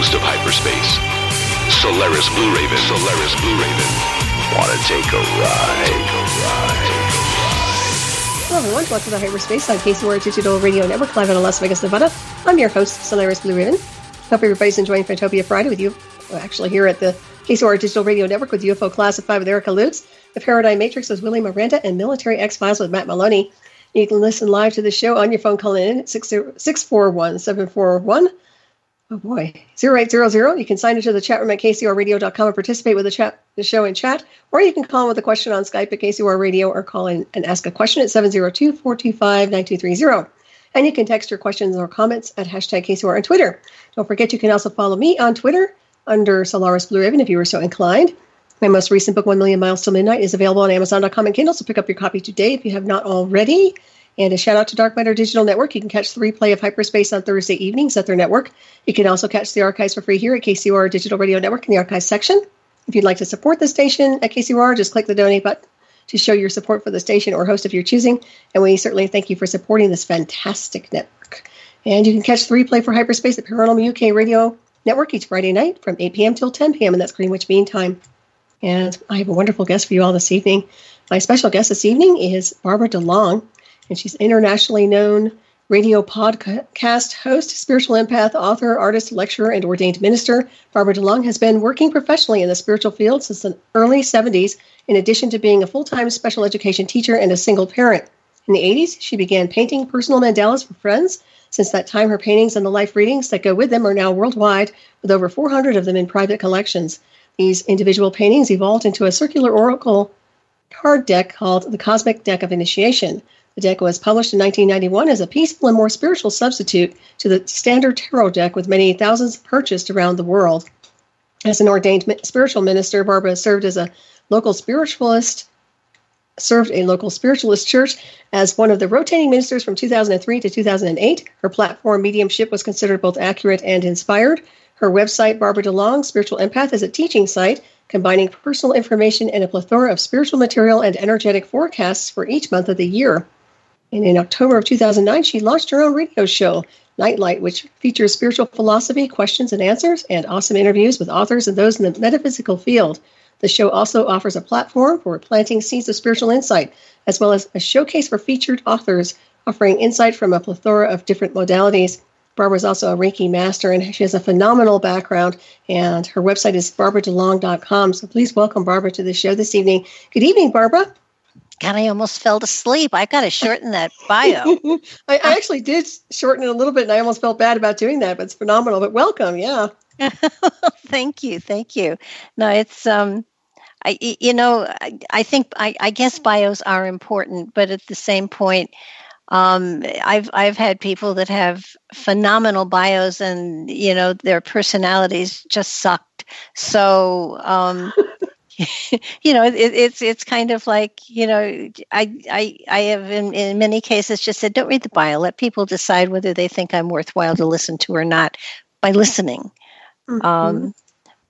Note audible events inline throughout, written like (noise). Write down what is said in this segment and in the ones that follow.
Of Hyperspace, Solaris Blue Raven. Solaris Blue Raven. Wanna take a ride? Take a ride. Hello everyone, welcome to the Hyperspace on KCOR Digital Radio Network live out of Las Vegas, Nevada. I'm your host, Solaris Blue Raven. Hope everybody's enjoying Fantopia Friday with you. Well, actually, here at the KCOR Digital Radio Network with UFO Classified with Erica Lukes, The Paradigm Matrix with Willie Miranda, and Military X Files with Matt Maloney. You can listen live to the show on your phone. Call in at 641 741 Oh boy, 0800. You can sign into the chat room at kcorradio.com and participate with the chat, the show in chat, or you can call in with a question on Skype at KCOR Radio or call in and ask a question at 702 425 9230. And you can text your questions or comments at hashtag KCOR on Twitter. Don't forget, you can also follow me on Twitter under Solaris Blue Raven if you were so inclined. My most recent book, One Million Miles Till Midnight, is available on Amazon.com and Kindle, so pick up your copy today if you have not already. And a shout out to Dark Matter Digital Network. You can catch the replay of Hyperspace on Thursday evenings at their network. You can also catch the archives for free here at KCOR Digital Radio Network in the archives section. If you'd like to support the station at KCOR, just click the donate button to show your support for the station or host of your choosing. And we certainly thank you for supporting this fantastic network. And you can catch the replay for Hyperspace at Paranormal UK Radio Network each Friday night from 8 p.m. till 10 p.m. and that's Greenwich Mean Time. And I have a wonderful guest for you all this evening. My special guest this evening is Barbara DeLong and she's internationally known radio podcast host, spiritual empath, author, artist, lecturer, and ordained minister. Barbara DeLong has been working professionally in the spiritual field since the early 70s, in addition to being a full time special education teacher and a single parent. In the 80s, she began painting personal mandalas for friends. Since that time, her paintings and the life readings that go with them are now worldwide, with over 400 of them in private collections. These individual paintings evolved into a circular oracle card deck called the Cosmic Deck of Initiation. The deck was published in 1991 as a peaceful and more spiritual substitute to the standard tarot deck, with many thousands purchased around the world. As an ordained spiritual minister, Barbara served as a local spiritualist, served a local spiritualist church as one of the rotating ministers from 2003 to 2008. Her platform mediumship was considered both accurate and inspired. Her website, Barbara DeLong Spiritual Empath, is a teaching site combining personal information and a plethora of spiritual material and energetic forecasts for each month of the year. And in October of 2009, she launched her own radio show, Nightlight, which features spiritual philosophy, questions and answers, and awesome interviews with authors and those in the metaphysical field. The show also offers a platform for planting seeds of spiritual insight, as well as a showcase for featured authors offering insight from a plethora of different modalities. Barbara is also a Reiki master, and she has a phenomenal background. And her website is barbaradelong.com. So please welcome Barbara to the show this evening. Good evening, Barbara. God, I almost fell asleep. I got to shorten that bio. (laughs) I, I, actually did shorten it a little bit, and I almost felt bad about doing that. But it's phenomenal. But welcome, yeah. (laughs) thank you, thank you. No, it's um, I you know I, I think I, I guess bios are important, but at the same point, um, I've I've had people that have phenomenal bios, and you know their personalities just sucked. So um, (laughs) you know, it, it's it's kind of like you know, I I I have in, in many cases just said, don't read the bio. Let people decide whether they think I'm worthwhile to listen to or not by listening. Mm-hmm. Um,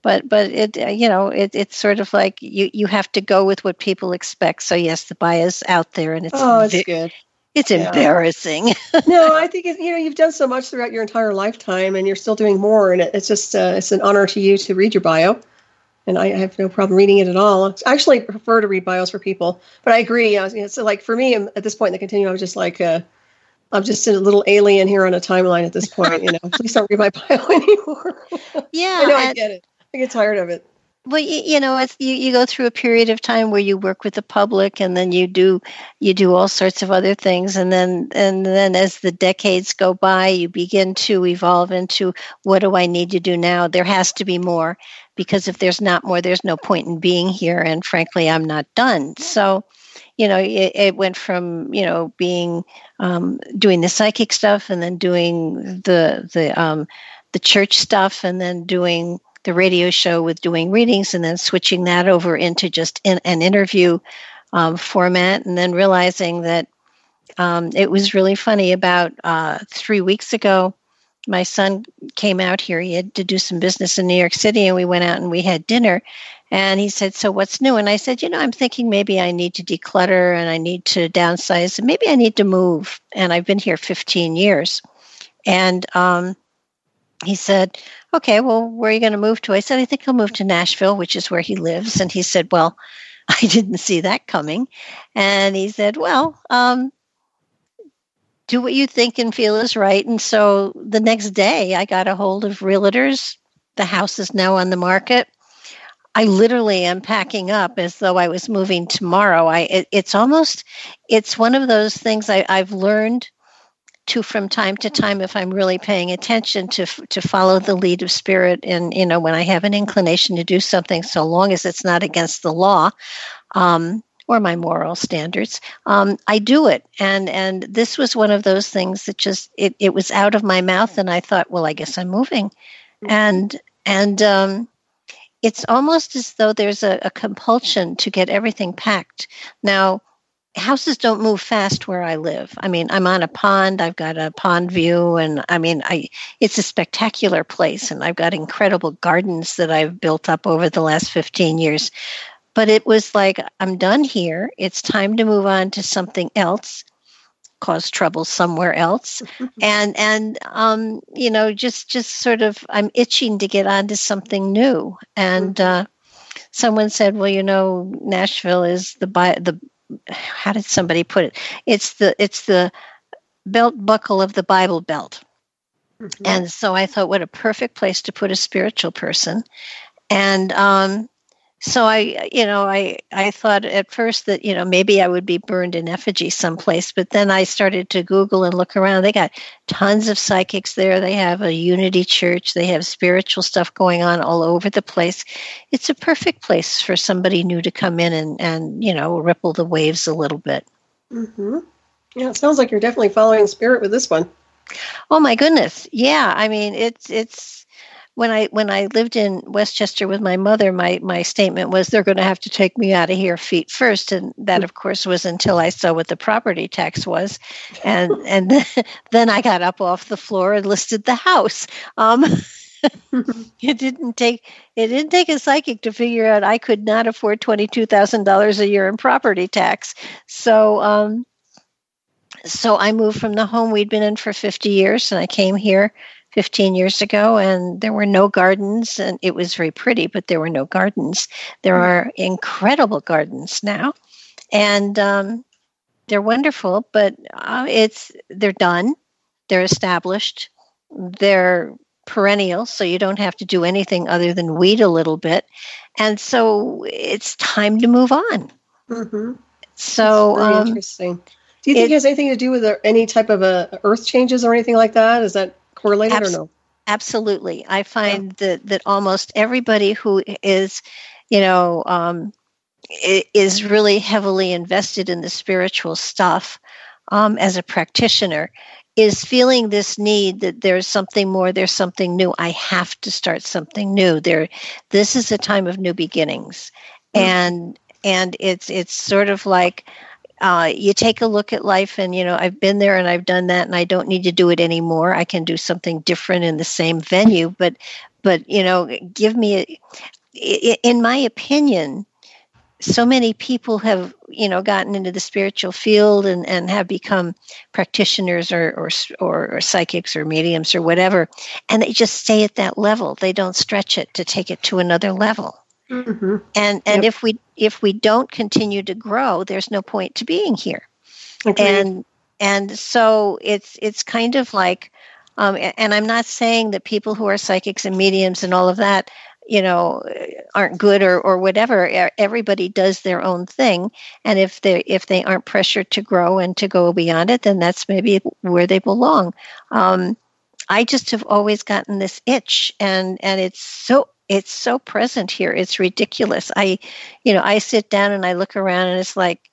but but it you know it, it's sort of like you you have to go with what people expect. So yes, the bio's out there, and it's oh, it's vi- good. It's yeah. embarrassing. (laughs) no, I think it, you know you've done so much throughout your entire lifetime, and you're still doing more. And it, it's just uh, it's an honor to you to read your bio and I have no problem reading it at all. I actually prefer to read bios for people, but I agree. You know, so like for me at this point in the continuum, I'm just like, uh, I'm just a little alien here on a timeline at this point. You know, (laughs) please don't read my bio (laughs) anymore. Yeah, I know I get it. I get tired of it. Well, you, you know, you, you go through a period of time where you work with the public, and then you do you do all sorts of other things, and then and then as the decades go by, you begin to evolve into what do I need to do now? There has to be more, because if there's not more, there's no point in being here. And frankly, I'm not done. So, you know, it, it went from you know being um, doing the psychic stuff, and then doing the the um, the church stuff, and then doing the radio show with doing readings and then switching that over into just in, an interview um, format and then realizing that um, it was really funny about uh, three weeks ago my son came out here. He had to do some business in new york city and we went out and we had dinner. And he said so what's new? And i said you know i'm thinking maybe i need to declutter and i need to downsize. And maybe i need to move. And i've been here 15 years. And um, he said okay well where are you going to move to? I said i think i'll move to nashville which is where he lives. And he said well (laughs) I didn't see that coming. And he said, Well, um, do what you think and feel is right. And so the next day, I got a hold of realtors. The house is now on the market. I literally am packing up as though I was moving tomorrow. I it, it's almost it's one of those things I, I've learned to from time to time if i'm really paying attention to to follow the lead of spirit and you know when i have an inclination to do something so long as it's not against the law um, or my moral standards um, i do it and and this was one of those things that just it, it was out of my mouth and i thought well i guess i'm moving mm-hmm. and and um, it's almost as though there's a, a compulsion to get everything packed now houses don't move fast where I live. I mean, I'm on a pond. I've got a pond view, and I mean, I it's a spectacular place, and I've got incredible gardens that I've built up over the last 15 years. But it was like I'm done here. It's time to move on to something else, cause trouble somewhere else, (laughs) and and um, you know, just just sort of I'm itching to get on to something new, and. Mm-hmm. Uh, someone said, "Well, you know, Nashville is the by the how did somebody put it? It's the it's the belt buckle of the Bible belt. Mm-hmm. And so I thought, what a perfect place to put a spiritual person. And um, so I, you know, I I thought at first that you know maybe I would be burned in effigy someplace, but then I started to Google and look around. They got tons of psychics there. They have a Unity Church. They have spiritual stuff going on all over the place. It's a perfect place for somebody new to come in and and you know ripple the waves a little bit. Mm-hmm. Yeah, it sounds like you're definitely following spirit with this one. Oh my goodness, yeah. I mean, it's it's when I when I lived in Westchester with my mother, my my statement was they're going to have to take me out of here feet first, and that of course was until I saw what the property tax was, (laughs) and and then, then I got up off the floor and listed the house. Um, (laughs) it didn't take it didn't take a psychic to figure out I could not afford twenty two thousand dollars a year in property tax. So um, so I moved from the home we'd been in for fifty years, and I came here 15 years ago and there were no gardens and it was very pretty but there were no gardens there hmm. are incredible gardens now and um, they're wonderful but uh, it's they're done they're established they're perennial so you don't have to do anything other than weed a little bit and so it's time to move on mm-hmm. so um, interesting do you think it, it has anything to do with uh, any type of a uh, earth changes or anything like that is that correlated Abs- or no? Absolutely. I find yeah. that, that almost everybody who is, you know, um, is really heavily invested in the spiritual stuff um, as a practitioner is feeling this need that there's something more there's something new i have to start something new there this is a time of new beginnings mm-hmm. and and it's it's sort of like uh, you take a look at life and you know i've been there and i've done that and i don't need to do it anymore. I can do something different in the same venue but but you know give me a, in my opinion so many people have you know gotten into the spiritual field and, and have become practitioners or, or, or or psychics or mediums or whatever and they just stay at that level. They don't stretch it to take it to another level Mm-hmm. And and yep. if we if we don't continue to grow, there's no point to being here. And and so it's it's kind of like, um, and I'm not saying that people who are psychics and mediums and all of that, you know, aren't good or or whatever. Everybody does their own thing, and if they if they aren't pressured to grow and to go beyond it, then that's maybe where they belong. Um, I just have always gotten this itch, and and it's so it's so present here. It's ridiculous. I, you know, I sit down and I look around and it's like,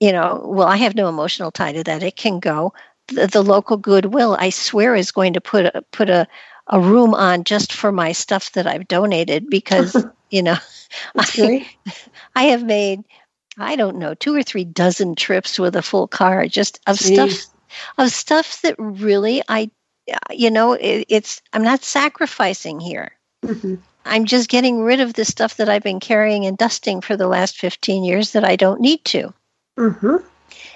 you know, well, I have no emotional tie to that. It can go. The, the local Goodwill, I swear, is going to put a, put a a room on just for my stuff that I've donated because (laughs) you know I, I have made I don't know two or three dozen trips with a full car just of Jeez. stuff of stuff that really I you know it, it's I'm not sacrificing here. Mm-hmm. I'm just getting rid of the stuff that I've been carrying and dusting for the last 15 years that I don't need to. Mm-hmm.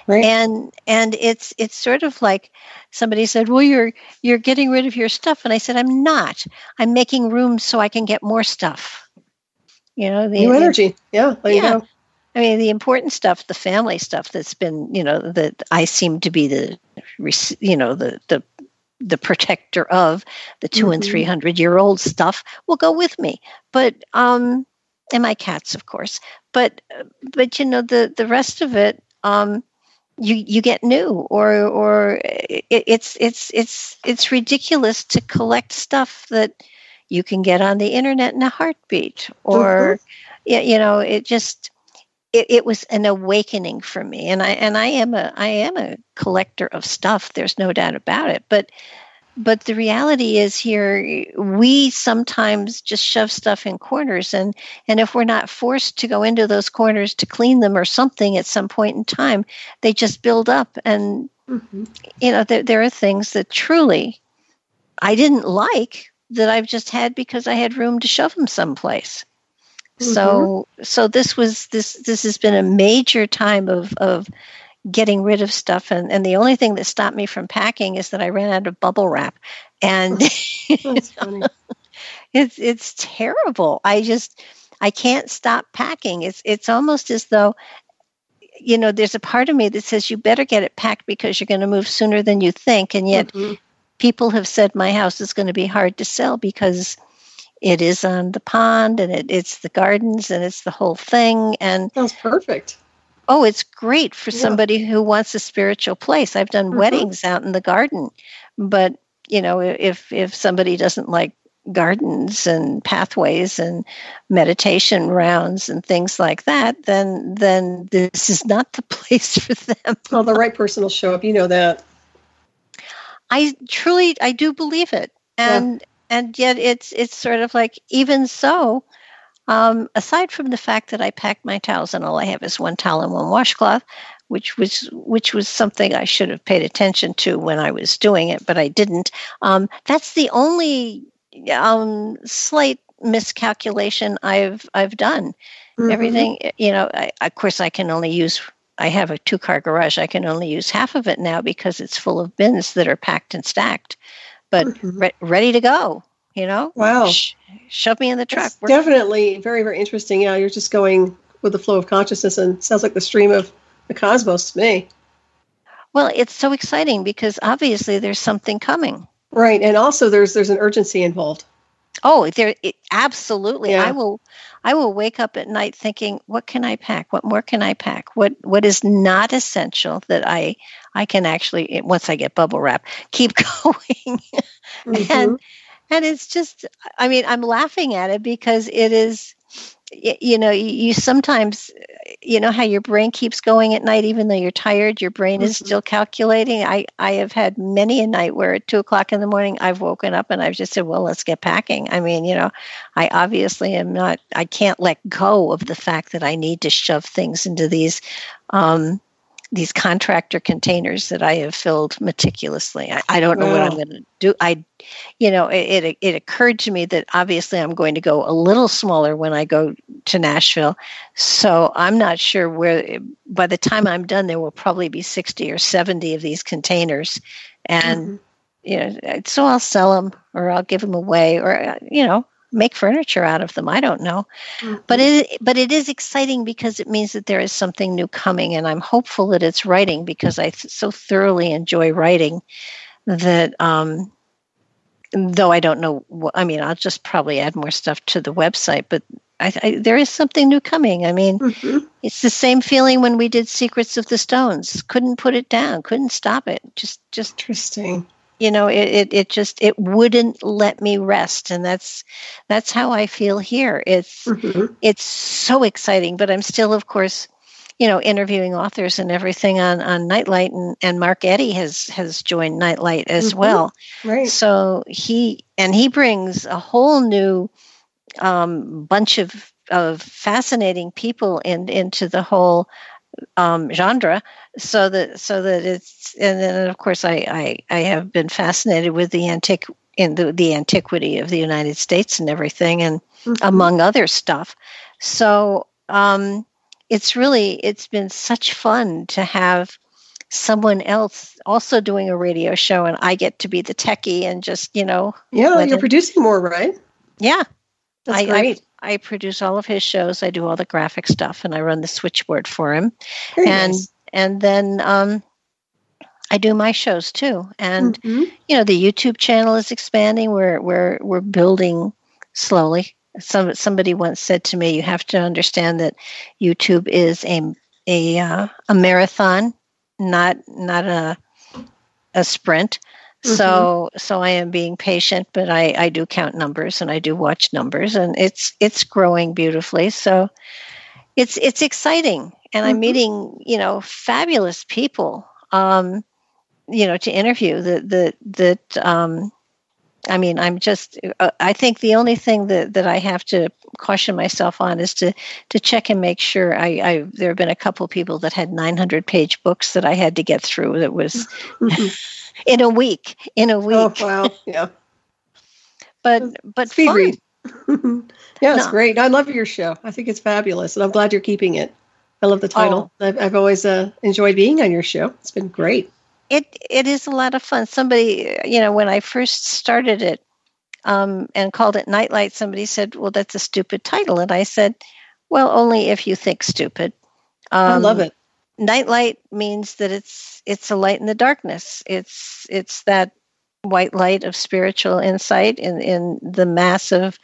Right. And and it's it's sort of like somebody said, "Well, you're you're getting rid of your stuff," and I said, "I'm not. I'm making room so I can get more stuff." You know, the new energy. yeah, yeah. I mean, the important stuff, the family stuff that's been, you know, that I seem to be the, you know, the the the protector of the 2 mm-hmm. and three hundred year old stuff will go with me. But um, and my cats, of course. But but you know, the the rest of it, um, you you get new or or it, it's it's it's it's ridiculous to collect stuff that you can get on the internet in a heartbeat or mm-hmm. you know it just it, it was an awakening for me. And i and i am a i am a collector of stuff there's no doubt about it. But but the reality is here we sometimes just shove stuff in corners. And and if we're not forced to go into those corners to clean them or something at some point in time they just build up. And mm-hmm. you know there, there are things that truly i didn't like that i've just had because i had room to shove them someplace mm-hmm. so so this was this this has been a major time of of getting rid of stuff and, and the only thing that stopped me from packing is that I ran out of bubble wrap and (laughs) it's it's terrible. I just I can't stop packing. It's it's almost as though you know there's a part of me that says you better get it packed because you're going to move sooner than you think and yet mm-hmm. people have said my house is going to be hard to sell because it is on the pond and it, it's the gardens and it's the whole thing and sounds perfect Oh, it's great for yeah. somebody who wants a spiritual place. I've done mm-hmm. weddings out in the garden, but you know, if if somebody doesn't like gardens and pathways and meditation rounds and things like that, then then this is not the (laughs) place for them. well, the right person will show up. You know that. I truly, I do believe it, and. And yet it's it's sort of like even so, um, aside from the fact that I packed my towels and all I have is one towel and one washcloth, which was which was something I should have paid attention to when I was doing it, but I didn't. Um, that's the only um, slight miscalculation I've I've done. Mm-hmm. Everything, you know. I, of course, I can only use. I have a two car garage. I can only use half of it now because it's full of bins that are packed and stacked, but mm-hmm. re- ready to go. You know. Wow. Sh- shove me in the truck. definitely very, very interesting. Yeah, you're just going with the flow of consciousness and sounds like the stream of the cosmos to me. Well, it's so exciting because obviously there's something coming. Right, and also there's there's an urgency involved. Oh, there it, absolutely. Yeah. I will I will wake up at night thinking, what can I pack? What more can I pack? What what is not essential that I I can actually once I get bubble wrap keep (laughs) going. mm-hmm. And and it's just i mean i'm laughing at it because it is you know you sometimes you know how your brain keeps going at night even though you're tired your brain mm-hmm. is still calculating i i have had many a night where at two o'clock in the morning i've woken up and i've just said well let's get packing i mean you know i obviously am not i can't let go of the fact that i need to shove things into these um these contractor containers that I have filled meticulously. I, I don't know wow. what I'm going to do. I, you know, it, it, it occurred to me that obviously I'm going to go a little smaller when I go to Nashville. So I'm not sure where. By the time I'm done, there will probably be 60 or 70 of these containers, and. Mm-hmm. You know, so I'll sell them or I'll give them away or, you know, make furniture out of them. I don't know, mm-hmm. but it but it is exciting because it means that there is something new coming, and I'm hopeful that it's writing because I th- so thoroughly enjoy writing that. Um, though I don't know, what, I mean, I'll just probably add more stuff to the website, but I, I, there is something new coming. I mean, mm-hmm. it's the same feeling when we did Secrets of the Stones. Couldn't put it down. Couldn't stop it. Just, just interesting you know it, it, it just it wouldn't let me rest and that's that's how i feel here it's mm-hmm. it's so exciting but i'm still of course you know, interviewing authors and everything on, on Nightlight, and, and Mark Eddy has has joined Nightlight as Mhm. well. Right. So he and he brings a whole new um, bunch of of fascinating people in, into the whole um, genre. So that so that it's and then of course I I, I have been fascinated with the antique in the, the antiquity of the United States and everything and Mhm. among other stuff. So um, it's really it's been such fun to have someone else also doing a radio show and I get to be the techie and just, you know, Yeah, you're it- producing more, right? yeah. That's I, great. I I produce all of his shows. I do all the graphic stuff and I run the switchboard for him. Very and nice. and then um I do my shows too. And Mhm. you know, the YouTube channel is expanding. We're we're we're building slowly. Some somebody once said to me, "You have to understand that YouTube is a a uh, a marathon, not not a a sprint." So so I am being patient, but I I do count numbers and I do watch numbers, and it's it's growing beautifully. So it's it's exciting, and I'm Mhm. meeting you know fabulous people. Um, you know to interview that that that um i mean i'm just uh, i think the only thing that that i have to caution myself on is to to check and make sure i i there have been a couple people that had 900 page books that i had to get through that was Mhm. in a week in a week. oh week wow, yeah. but but Speed fun. read. (laughs) yeah, it's No. great. I love your show. I think it's fabulous, and I'm glad you're keeping it. I love the title. Oh. I've, I've always uh, enjoyed being on your show. It's been great. It it is a lot of fun. Somebody, you know, when I first started it um, and called it Nightlight, somebody said, "Well, that's a stupid title," and I said, "Well, only if you think stupid." Um, I love it. Nightlight means that it's it's a light in the darkness. It's it's that white light of spiritual insight in in the massive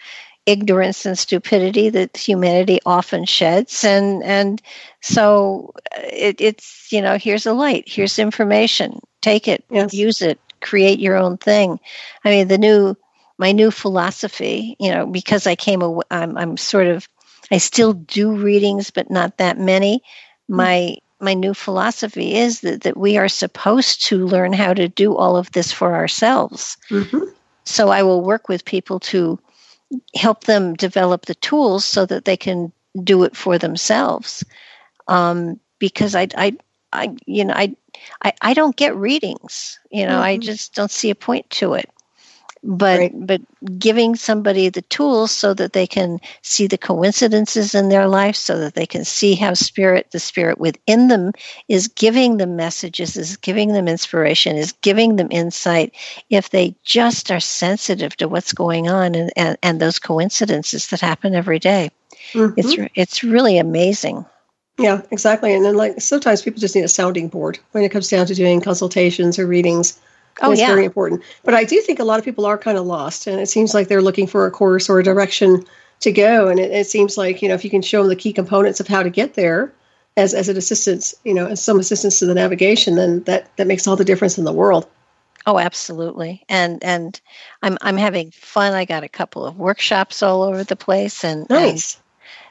ignorance and stupidity that humanity often sheds. And and so uh, it, it's you know here's a light here's information. Take it Yes. use it create your own thing. I mean the new my new philosophy you know because i came aw- i'm, I'm sort of i still do readings but not that many. My my new philosophy is that, that we are supposed to learn how to do all of this for ourselves. Hmm so I will work with people to help them develop the tools so that they can do it for themselves. Um, because I, I, I, you know, I, I, I don't get readings. You know, I Mhm. just don't see a point to it. But Right. but giving somebody the tools so that they can see the coincidences in their life, so that they can see how spirit, the spirit within them, is giving them messages, is giving them inspiration, is giving them insight, if they just are sensitive to what's going on and, and, and those coincidences that happen every day. Mm-hmm. It's it's really amazing. yeah, exactly. And then, like, sometimes people just need a sounding board when it comes down to doing consultations or readings. Oh it's yeah, very important. But I do think a lot of people are kind of lost, and it seems like they're looking for a course or a direction to go. And it, it seems like you know if you can show them the key components of how to get there as as an assistance, you know, as some assistance to the navigation, then that that makes all the difference in the world. oh absolutely. And and I'm I'm having fun. I got a couple of workshops all over the place, and and Nice.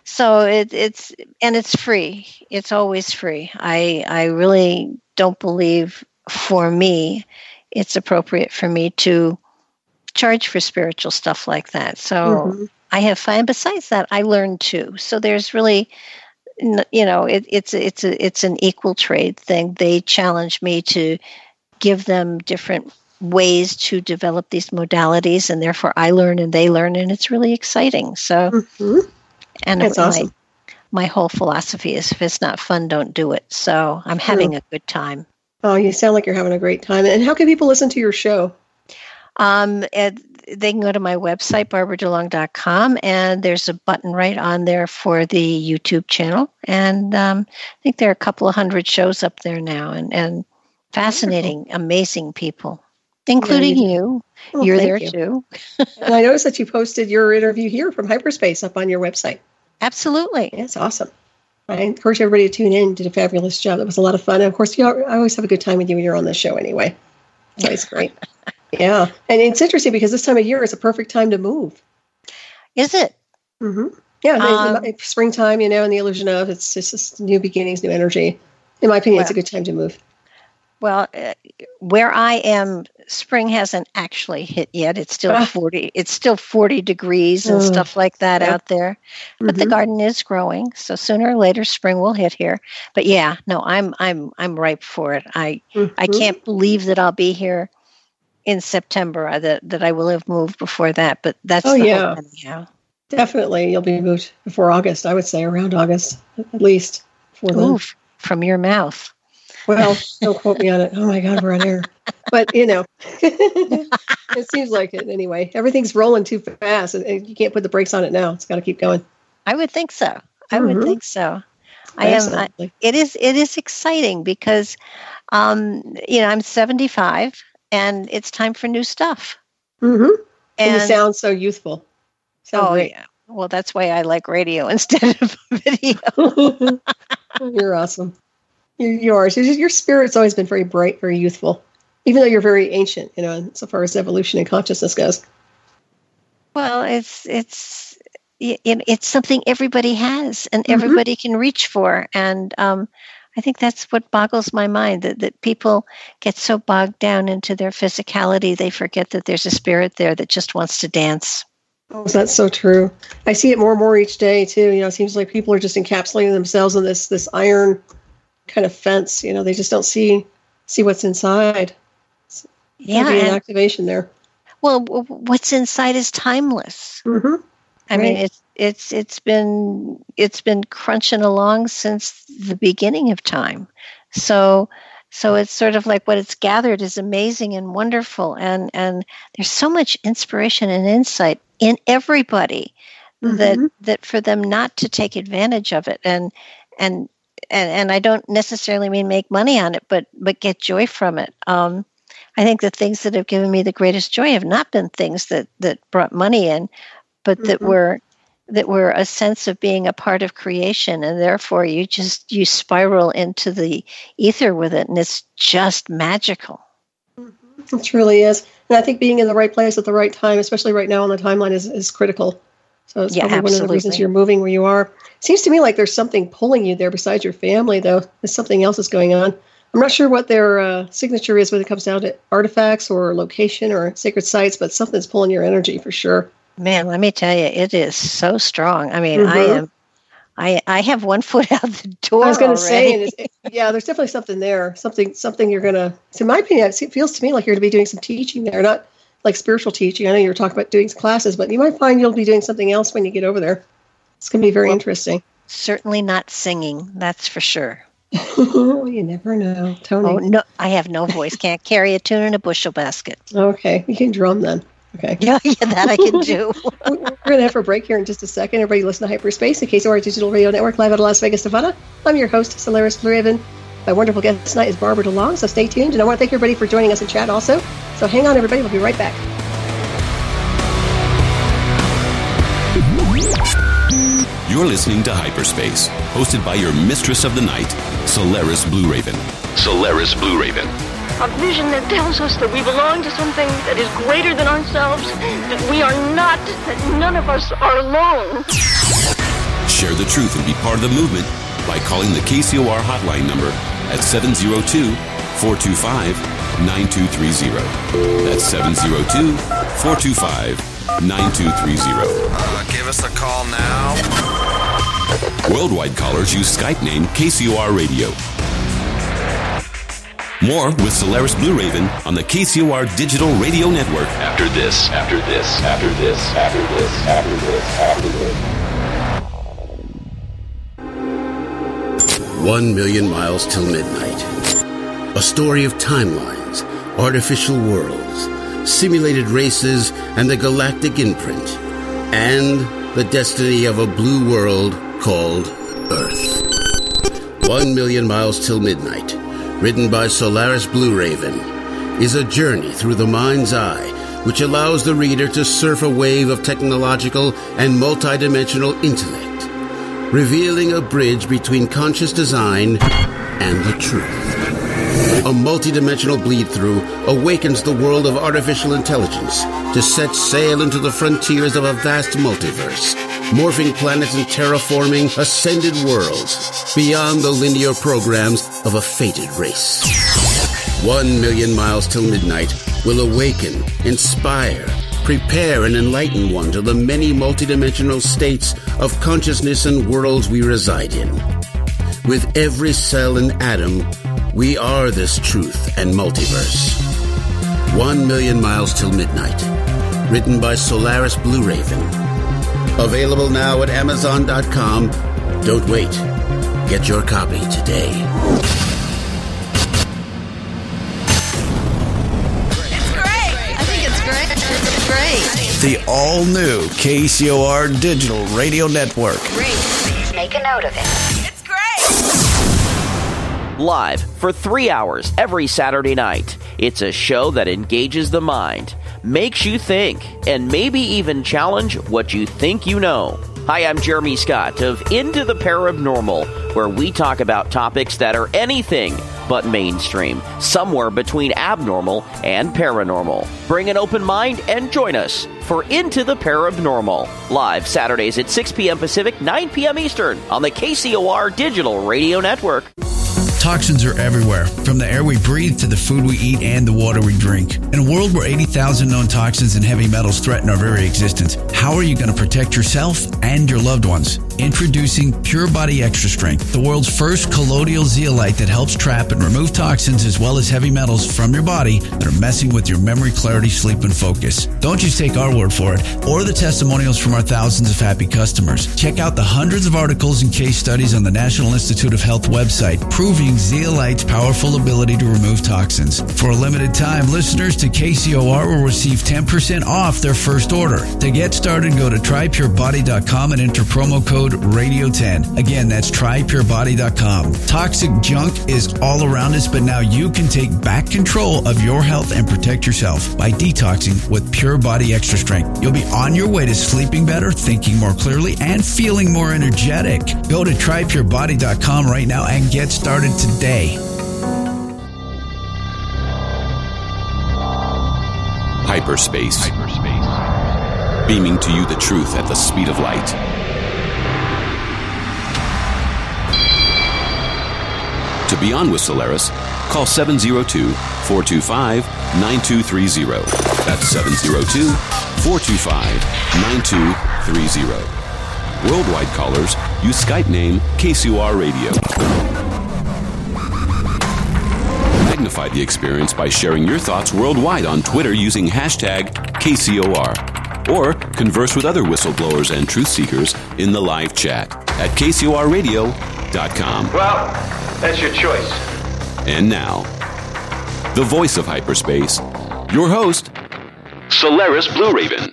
so it, it's and it's free. It's always free. I I really don't believe for me it's appropriate for me to charge for spiritual stuff like that. So Mhm. I have fun. Besides that, I learn too. So there's really, you know, it, it's it's a, it's an equal trade thing. They challenge me to give them different ways to develop these modalities, and therefore I learn and they learn, and it's really exciting. So, Mhm. and That's my, awesome. my whole philosophy is if it's not fun, don't do it. So I'm having a good time. Oh, you sound like you're having a great time. And how can people listen to your show? Um, and they can go to my website, barbaradelong.com, and there's a button right on there for the YouTube channel. And um, I think there are a couple of hundred shows up there now, and, and fascinating, amazing people, including you you. Oh, You're there you. too. (laughs) And I noticed that you posted your interview here from hyperspace up on your website. Absolutely. Yeah, it's awesome. I encourage everybody to tune in. Did a fabulous job. That was a lot of fun. And of course, you know, I always have a good time with you when you're on the show. Anyway, it's always great. (laughs) Yeah, and it's interesting because this time of year is a perfect time to move. Is it? hmm Yeah, um, springtime, you know, and the illusion of it's just new beginnings, new energy. In my opinion, well, it's a good time to move. Well, uh, where I am, spring hasn't actually hit yet. It's still ah. forty. It's still forty degrees and stuff like that out there. But mm-hmm. the garden is growing, so sooner or later, spring will hit here. But yeah, no, I'm I'm I'm ripe for it. I mm-hmm. I can't believe that I'll be here in September. Uh, that that I will have moved before that. But that's oh yeah, anyhow. Definitely, you'll be moved before August. I would say around August at least. For Ooh, from your mouth. Well, don't quote me on it. Oh my God, we're on air. But you know, (laughs) it seems like it anyway. Everything's rolling too fast, and you can't put the brakes on it now. It's got to keep going. I would think so. I mm-hmm. would think so. I am. I, it is. It is exciting because, um, you know, I'm 75, and it's time for new stuff. Mm-hmm. And, and you sound so youthful. Sound oh great. yeah. Well, that's why I like radio (laughs) instead of video. (laughs) You're awesome. Yours. Your spirit's always been very bright, very youthful, even though you're very ancient. You know, so far as evolution and consciousness goes. Well, it's it's it's something everybody has and mm-hmm. everybody can reach for, and um, I think that's what boggles my mind that, that people get so bogged down into their physicality they forget that there's a spirit there that just wants to dance. Oh, that's so true. I see it more and more each day too. You know, it seems like people are just encapsulating themselves in this this iron kind of fence. You know, they just don't see see what's inside. yeah, an activation there. Well, what's inside is timeless. Mm-hmm. I right. mean, it's it's it's been it's been crunching along since the beginning of time. So so it's sort of like what it's gathered is amazing and wonderful, and and there's so much inspiration and insight in everybody mm-hmm. that that for them not to take advantage of it and and and, and I don't necessarily mean make money on it, but but get joy from it. Um, I think the things that have given me the greatest joy have not been things that that brought money in, but that mm-hmm. were that were a sense of being a part of creation, and therefore you just you spiral into the ether with it, and it's just magical. Mm-hmm. It truly is, and I think being in the right place at the right time, especially right now on the timeline, is is critical. So it's yeah, probably absolutely. one of the reasons you're moving where you are. Seems to me like there's something pulling you there besides your family, though. There's something else is going on. I'm not sure what their uh, signature is when it comes down to artifacts or location or sacred sites, but something's pulling your energy for sure. Man, let me tell you, it is so strong. I mean, mm-hmm. I am. I, I have one (laughs) foot out the door. I was going to say, yeah, there's definitely something there. Something, something you're going to. In my opinion, it feels to me like you're going to be doing some teaching there, not like spiritual teaching. I know you were talking about doing classes, but you might find you'll be doing something else when you get over there. It's going to be very well, interesting. Certainly not singing, that's for sure. (laughs) you never know, Tony. Oh no, I have no voice. Can't carry a tune in a bushel basket. Okay, you can drum then. Okay. (laughs) Yeah, yeah, that I can do. (laughs) We're going to have a break here in just a second. Everybody listen to Hyperspace, the KCOR Digital Radio Network, live out of Las Vegas, Nevada. I'm your host, Solaris Blue Raven. My wonderful guest tonight is Barbara DeLong, so stay tuned. And I want to thank everybody for joining us in chat also. So hang on, everybody. We'll be right back. You're listening to Hyperspace, hosted by your mistress of the night, Solaris Blue Raven. Solaris Blue Raven. A vision that tells us that we belong to something that is greater than ourselves, that we are not, that none of us are alone. Share the truth and be part of the movement by calling the KCOR hotline number at 702 425 9230. That's 702 425 9230. Uh, give us a call now. Worldwide callers use Skype name KCOR Radio. More with Solaris Blue Raven on the KCOR Digital Radio Network. After this, after this, after this, after this, after this, after this. One million miles till midnight. A story of timelines, artificial worlds simulated races, and the galactic imprint, and the destiny of a blue world called Earth. One Million Miles Till Midnight, written by Solaris Blue Raven, is a journey through the mind's eye which allows the reader to surf a wave of technological and multidimensional intellect, revealing a bridge between conscious design and the truth. A multidimensional bleed through awakens the world of artificial intelligence to set sail into the frontiers of a vast multiverse morphing planets and terraforming ascended worlds beyond the linear programs of a fated race. One million miles till midnight will awaken, inspire, prepare, and enlighten one to the many multidimensional states of consciousness and worlds we reside in. With every cell and atom, we are this truth and multiverse. One Million Miles Till Midnight. Written by Solaris Blue Raven. Available now at Amazon.com. Don't wait. Get your copy today. It's great. I think it's great. It's great. The all new KCOR Digital Radio Network. Great. Make a note of it. Live for three hours every Saturday night. It's a show that engages the mind, makes you think, and maybe even challenge what you think you know. Hi, I'm Jeremy Scott of Into the Paranormal, where we talk about topics that are anything but mainstream, somewhere between abnormal and paranormal. Bring an open mind and join us for Into the Paranormal, live Saturdays at 6 p.m. Pacific, 9 p.m. Eastern on the KCOR Digital Radio Network. Toxins are everywhere, from the air we breathe to the food we eat and the water we drink. In a world where 80,000 known toxins and heavy metals threaten our very existence, how are you going to protect yourself and your loved ones? Introducing Pure Body Extra Strength, the world's first colloidal zeolite that helps trap and remove toxins as well as heavy metals from your body that are messing with your memory, clarity, sleep, and focus. Don't just take our word for it or the testimonials from our thousands of happy customers. Check out the hundreds of articles and case studies on the National Institute of Health website proving zeolite's powerful ability to remove toxins. For a limited time, listeners to KCOR will receive 10% off their first order. To get started, go to trypurebody.com and enter promo code radio10. Again, that's trypurebody.com. Toxic junk is all around us, but now you can take back control of your health and protect yourself by detoxing with Pure Body Extra Strength. You'll be on your way to sleeping better, thinking more clearly, and feeling more energetic. Go to trypurebody.com right now and get started today. Hyperspace. Beaming to you the truth at the speed of light. To be on with Solaris, call 702 425 9230. That's 702 425 9230. Worldwide callers use Skype name KCOR Radio. Magnify the experience by sharing your thoughts worldwide on Twitter using hashtag KCOR. Or converse with other whistleblowers and truth seekers in the live chat at KCORradio.com. Well, that's your choice. And now, the voice of hyperspace, your host, Solaris Blue Raven.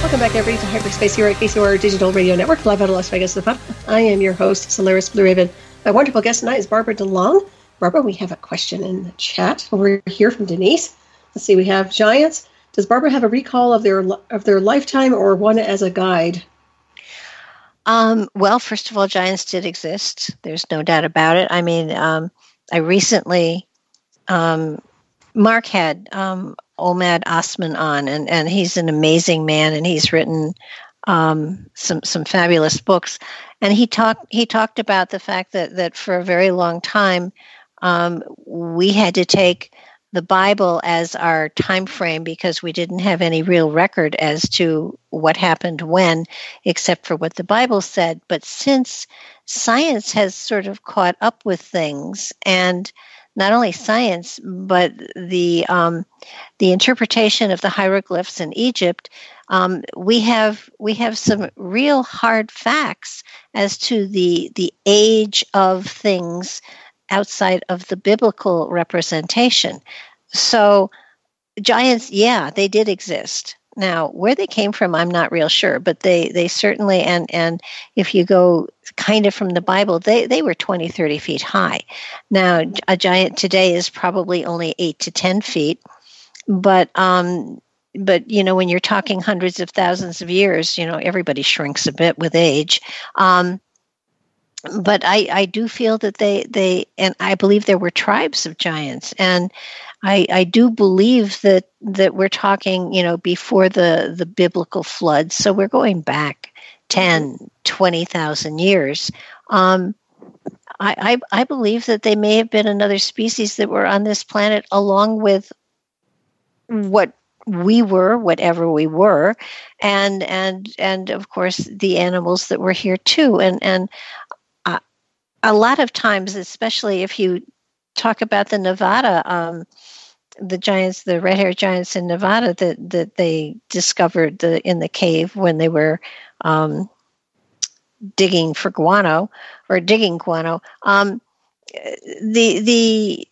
Welcome back, everybody, to Hyperspace here at KCOR Digital Radio Network, live out of Las Vegas, Nevada. I am your host, Solaris Blue Raven. My wonderful guest tonight is Barbara DeLong. Barbara, we have a question in the chat over here from Denise. Let's see, we have Giants. Does Barbara have a recall of their of their lifetime or one as a guide? Um, well, first of all, giants did exist. There's no doubt about it. I mean, um, I recently, um, Mark had um, Ahmed Osman on, and, and he's an amazing man, and he's written um, some some fabulous books. And he talked he talked about the fact that that for a very long time um, we had to take the Bible as our time frame because we didn't have any real record as to what happened when, except for what the Bible said. But since science has sort of caught up with things, and not only science, but the um, the interpretation of the hieroglyphs in Egypt, um, we have we have some real hard facts as to the the age of things outside of the biblical representation. So, giants, yeah, they did exist. Now, where they came from, I'm not real sure, but they, they certainly, and, and if you go kind of from the Bible, they, they were 20, 30 feet high. Now, a giant today is probably only 8 to 10 feet, but um, but you know when you're talking hundreds of thousands of years you know everybody shrinks a bit with age um, but I, I do feel that they they and I believe there were tribes of giants and I, I do believe that that we're talking, you know, before the the biblical flood. So we're going back 10, 20,000 years. Um, I, I, I believe that they may have been another species that were on this planet along with what we were, whatever we were, and and and of course the animals that were here too. And and a lot of times, especially if you talk about the Nevada, um, the giants, the red-haired giants in Nevada that that they discovered the in the cave when they were um, digging for guano or digging guano. Um, the the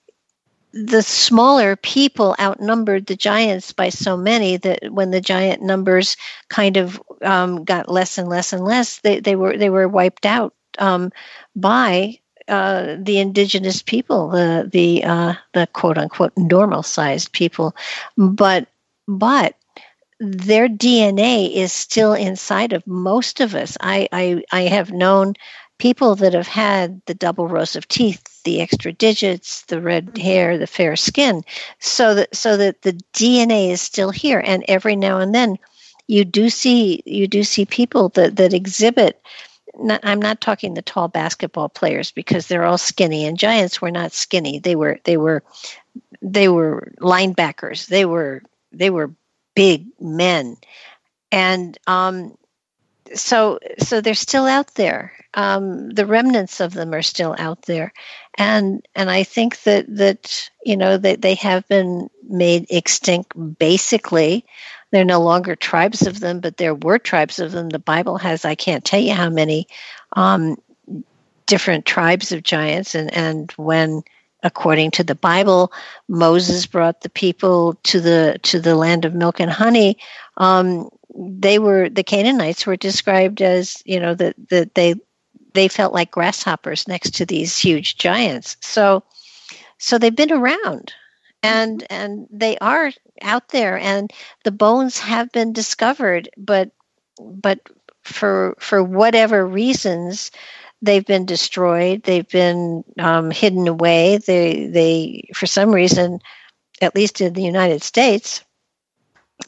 the smaller people outnumbered the giants by so many that when the giant numbers kind of um, got less and less and less, they, they were they were wiped out um, by uh, the indigenous people, the the uh, the quote unquote normal sized people, but but their DNA is still inside of most of us. I, I, I have known people that have had the double rows of teeth, the extra digits, the red mm-hmm. hair, the fair skin, so that so that the DNA is still here. And every now and then, you do see you do see people that that exhibit. Not, I'm not talking the tall basketball players because they're all skinny, and giants were not skinny. They were they were they were linebackers. They were they were big men, and um, so so they're still out there. Um, the remnants of them are still out there, and and I think that that you know that they have been made extinct. Basically, they're no longer tribes of them, but there were tribes of them. The Bible has I can't tell you how many um, different tribes of giants, and and when according to the Bible, Moses brought the people to the to the land of milk and honey. Um, they were the Canaanites were described as you know that that they they felt like grasshoppers next to these huge giants. So so they've been around and and they are out there and the bones have been discovered but but for for whatever reasons they've been destroyed. They've been um, hidden away. They they for some reason, at least in the United States,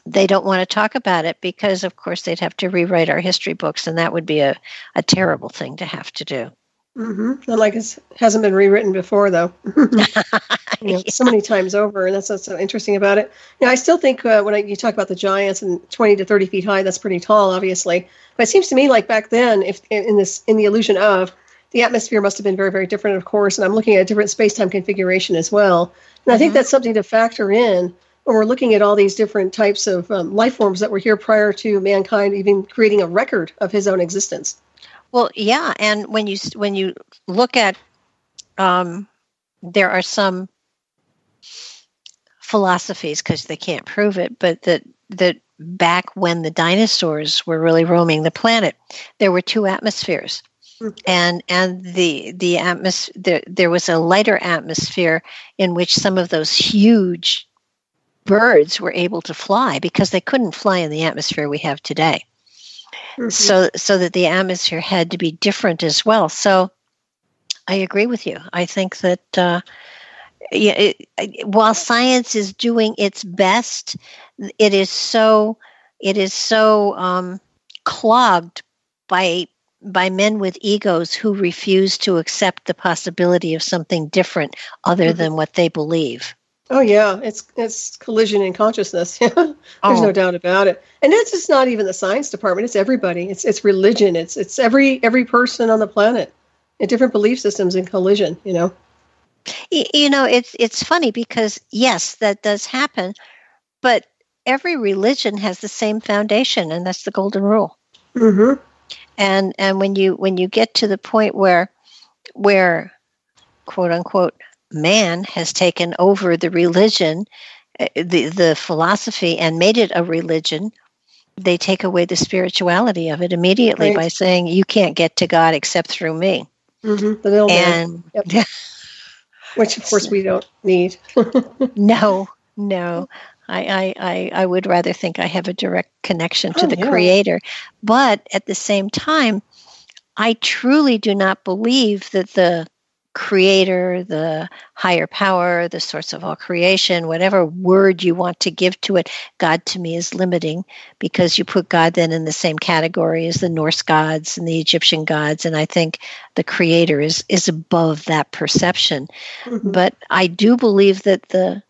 they don't want to talk about it because, of course, they'd have to rewrite our history books, and that would be a, a terrible thing to have to do. Mm-hmm. Not like it hasn't been rewritten before, though. (laughs) you know, yeah. so many times over, and that's what's so interesting about it. You know, I still think uh, when I, you talk about the giants and 20 to 30 feet high, that's pretty tall, obviously. But it seems to me like back then, if in this in the illusion of the atmosphere must have been very, very different, of course. And I'm looking at a different space-time configuration as well. And I think mm-hmm. that's something to factor in when we're looking at all these different types of um, life forms that were here prior to mankind even creating a record of his own existence. Well, yeah, and when you when you look at, um, there are some philosophies because they can't prove it, but that that back when the dinosaurs were really roaming the planet, there were two atmospheres, mm-hmm. and and the the atmosphere there, there was a lighter atmosphere in which some of those huge birds were able to fly because they couldn't fly in the atmosphere we have today. Mm-hmm. So, so that the atmosphere had to be different as well. So, I agree with you. I think that uh, yeah, it, it, while science is doing its best, it is so it is so um, clogged by by men with egos who refuse to accept the possibility of something different other mm-hmm. than what they believe. Oh yeah, it's it's collision in consciousness. (laughs) There's oh. no doubt about it. And it's just not even the science department. It's everybody. It's it's religion. It's it's every every person on the planet. In different belief systems in collision. You know. You know, it's it's funny because yes, that does happen, but every religion has the same foundation, and that's the golden rule. Mm-hmm. And and when you when you get to the point where where quote unquote man has taken over the religion, eh, the, the philosophy, and made it a religion, they take away the spirituality of it immediately right. by saying, You can't get to God except through me. Mm-hmm. And yep. (laughs) which, of course, we don't need. (laughs) no, no. I, I, I, would rather think I have a direct connection to oh, the yeah. Creator. But at the same time, I truly do not believe that the creator, the higher power, the source of all creation, whatever word you want to give to it, God to me is limiting because you put God then in the same category as the Norse gods and the Egyptian gods. And I think the creator is, is above that perception. Mm-hmm. But I do believe that the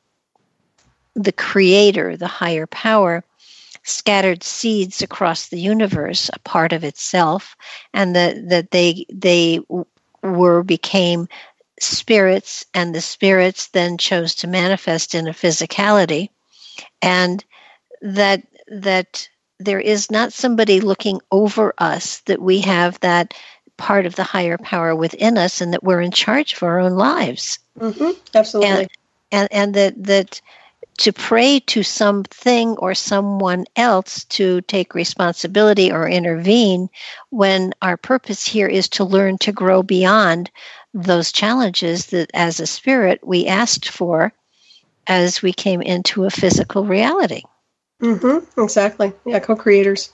the creator, the higher power, scattered seeds across the universe, a part of itself, and that that they they were became spirits, and the spirits then chose to manifest in a physicality, and that that there is not somebody looking over us that we have that part of the higher power within us and that we're in charge of our own lives. Mm-hmm. absolutely. And, and and that that to pray to something or someone else to take responsibility or intervene when our purpose here is to learn to grow beyond those challenges that as a spirit we asked for as we came into a physical reality. Mm-hmm. Exactly. Yeah, co-creators.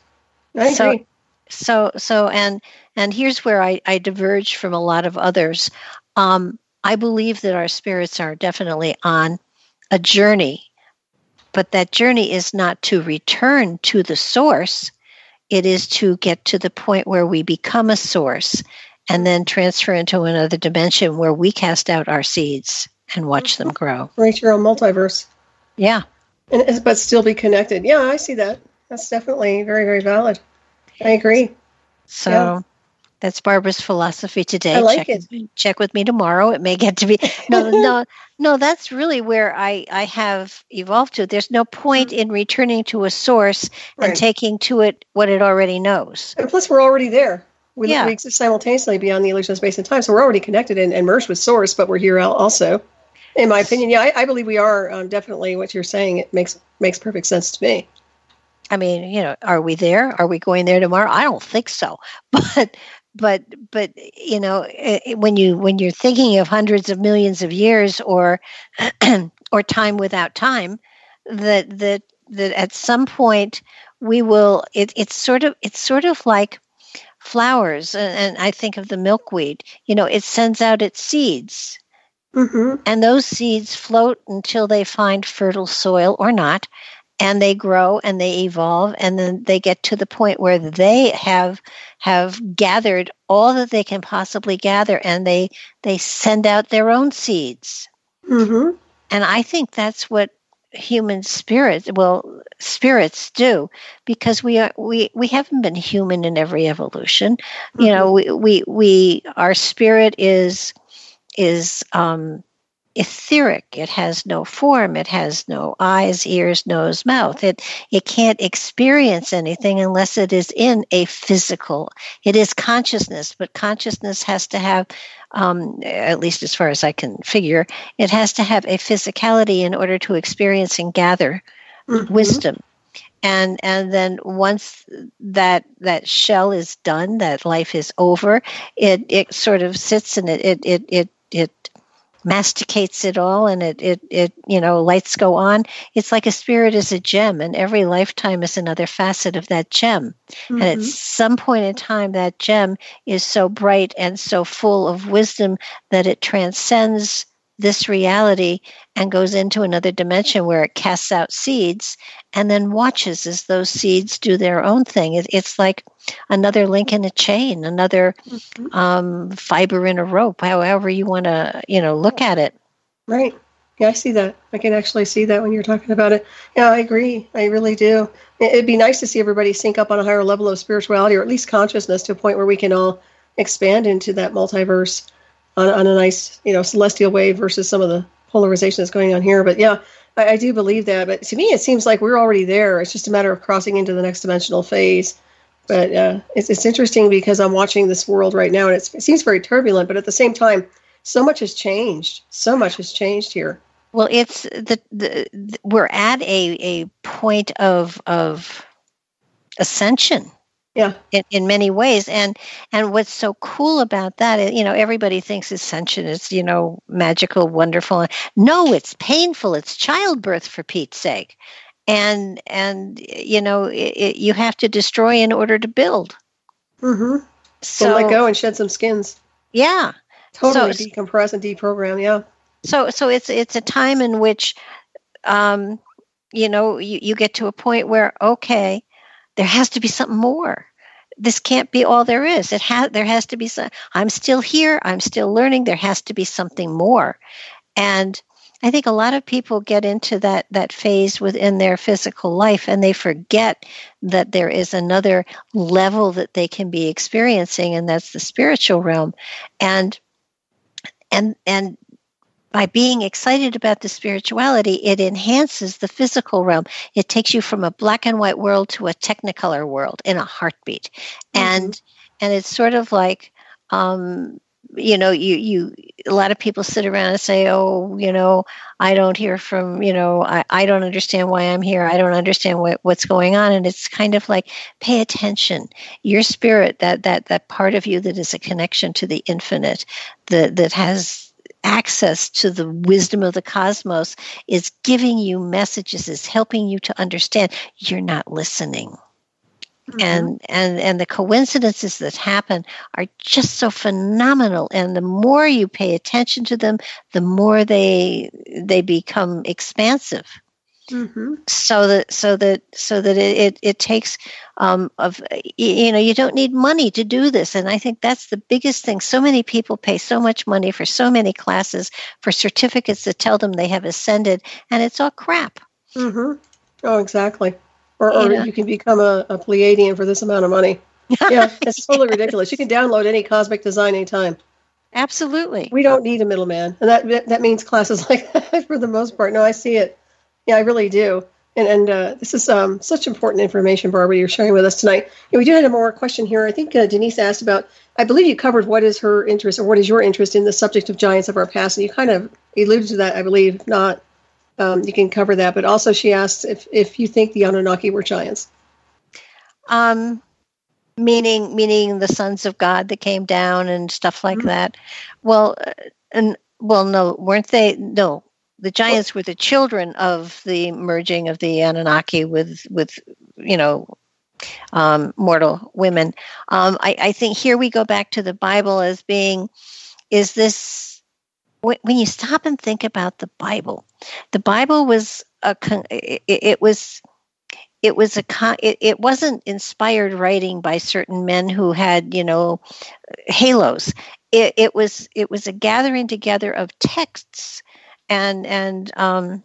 I so, agree. So, so, and and here's where I, I diverge from a lot of others. Um, I believe that our spirits are definitely on a journey but that journey is not to return to the source, it is to get to the point where we become a source and then transfer into another dimension where we cast out our seeds and watch them grow. Create your own multiverse. Yeah. And, but still be connected. Yeah, I see that. That's definitely very, very valid. I agree. So. That's Barbara's philosophy today. I like check, it. Check with me tomorrow. It may get to be no, (laughs) no, no. That's really where I I have evolved to. There's no point mm-hmm. in returning to a source right. and taking to it what it already knows. And plus, we're already there. We, yeah. we exist simultaneously beyond the illusion of space and time, so we're already connected and, and merged with source. But we're here also. In my opinion, yeah, I, I believe we are um, definitely what you're saying. It makes makes perfect sense to me. I mean, you know, are we there? Are we going there tomorrow? I don't think so. (laughs) But but but you know when you when you're thinking of hundreds of millions of years or (clears throat) or time without time that that that at some point we will it, it's sort of it's sort of like flowers and, and i think of the milkweed you know it sends out its seeds mm-hmm. and those seeds float until they find fertile soil or not and they grow and they evolve and then they get to the point where they have have gathered all that they can possibly gather and they they send out their own seeds mm-hmm. and i think that's what human spirits well spirits do because we are we we haven't been human in every evolution mm-hmm. you know we we we our spirit is is um etheric. It has no form. It has no eyes, ears, nose, mouth. It it can't experience anything unless it is in a physical. It is consciousness, but consciousness has to have, um, at least as far as I can figure, it has to have a physicality in order to experience and gather mm-hmm. wisdom. And and then once that that shell is done, that life is over, it it sort of sits and it it it it, it masticates it all and it, it, it, you know, lights go on. It's like a spirit is a gem and every lifetime is another facet of that gem. Mm-hmm. And at mm-hmm. some point in time, that gem is so bright and so full of wisdom that it transcends this reality and goes into another dimension where it casts out seeds and then watches as those seeds do their own thing. It, it's like another link in a chain, another mm-hmm. um, fiber in a rope, however you want to, you know, look at it. Right. Yeah, I see that. I can actually see that when you're talking about it. Yeah, I agree. I really do. It'd be nice to see everybody sync up on a higher level of spirituality or at least consciousness to a point where we can all expand into that multiverse on, on a nice, you know, celestial way versus some of the polarization that's going on here. But yeah, I, I, do believe that. But to me, it seems like we're already there. It's just a matter of crossing into the next dimensional phase. But uh, it's, it's interesting because I'm watching this world right now, and it seems very turbulent. But at the same time, so much has changed. So much has changed here. Well, it's the, the, the we're at a a point of of ascension yeah. in, in many ways. And and what's so cool about that is you know everybody thinks ascension is you know magical wonderful. No it's painful. It's childbirth for pete's sake. And and you know it, it, you have to destroy in order to build. Mm-hmm. So let go and shed some skins. Yeah. Totally So- decompress and deprogram. Yeah. so so it's it's a time in which um you know you, you get to a point where okay there has to be something more. This can't be all there is. It has there has to be some i'm still here i'm still learning there has to be something more. And i think a lot of people get into that that phase within their physical life and they forget that there is another level that they can be experiencing and that's the spiritual realm. And and and by being excited about the spirituality, it enhances the physical realm. It takes you from a black and white world to a technicolor world in a heartbeat. And and it's sort of like um, you know, you you a lot of people sit around and say, Oh, you know, I don't hear from, you know, I, I don't understand why I'm here. I don't understand what, what's going on. And it's kind of like pay attention. Your spirit, that that that part of you that is a connection to the infinite, that that has access to the wisdom of the cosmos is giving you messages is helping you to understand you're not listening. Mm-hmm. And and and the coincidences that happen are just so phenomenal. And the more you pay attention to them the more they they become expansive Mm-hmm. so that so that so that it it, it takes um, of you know you don't need money to do this and i think that's the biggest thing so many people pay so much money for so many classes for certificates that tell them they have ascended and it's all crap Mm-hmm. Oh, exactly. Or, or You know. you can become a, a Pleiadian for this amount of money. (laughs) Yeah, it's totally ridiculous. You can download any cosmic design anytime. absolutely We don't need a middleman, and that that- that means classes (laughs) like that for the most part. No, I see it. Yeah, I really do. And and uh, this is um, such important information, Barbara, you're sharing with us tonight. We do have a more question here. I think uh, Denise asked about. I believe you covered what is her interest or what is your interest in the subject of giants of our past, and you kind of alluded to that. I believe If not. Um, you can cover that, but also she asked if if you think the Anunnaki were giants. um meaning meaning the sons of god that came down and stuff like that well uh, and well no weren't they no the giants were the children of the merging of the anunnaki with with you know um, mortal women. Um, I, I think here we go back to the bible as being is this when you stop and think about the bible the bible was a it, it was it was a it, it wasn't inspired writing by certain men who had you know halos. It, it was it was a gathering together of texts and and um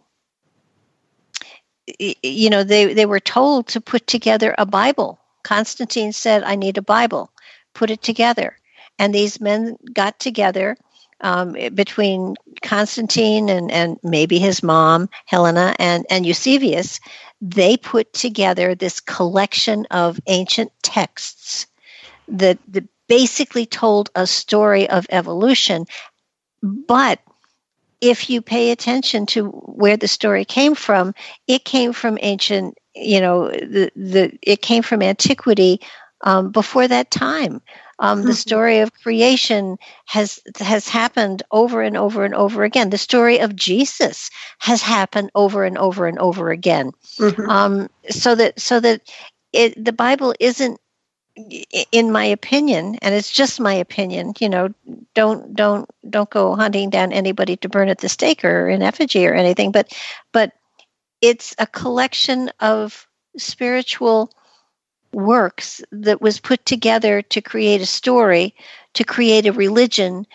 you know they they were told to put together a bible constantine said i need a bible put it together and these men got together um, between Constantine and, and maybe his mom, Helena, and, and Eusebius, they put together this collection of ancient texts that, that basically told a story of evolution. But if you pay attention to where the story came from, it came from ancient, you know, the, the it came from antiquity um, before that time. Um, the story of creation has has happened over and over and over again. The story of Jesus has happened over and over and over again. Um, so that so that it, the Bible isn't, in my opinion, and it's just my opinion. You know, don't don't don't go hunting down anybody to burn at the stake or in effigy or anything. But but it's a collection of spiritual works that was put together to create a story, to create a religion.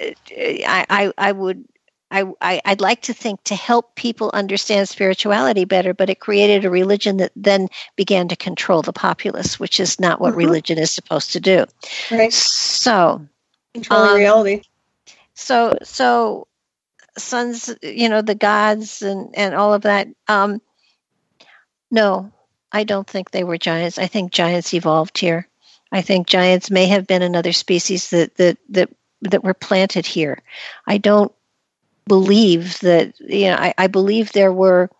Uh, I, I, I would. I, I, I'd like to think to help people understand spirituality better, but it created a religion that then began to control the populace, which is not what Mhm. religion is supposed to do. Right. So, Controlling Um, reality. so so sons you know the gods and and all of that um no i don't think they were giants i think giants evolved here i think giants may have been another species that that that that were planted here i don't believe that you know i, I believe there were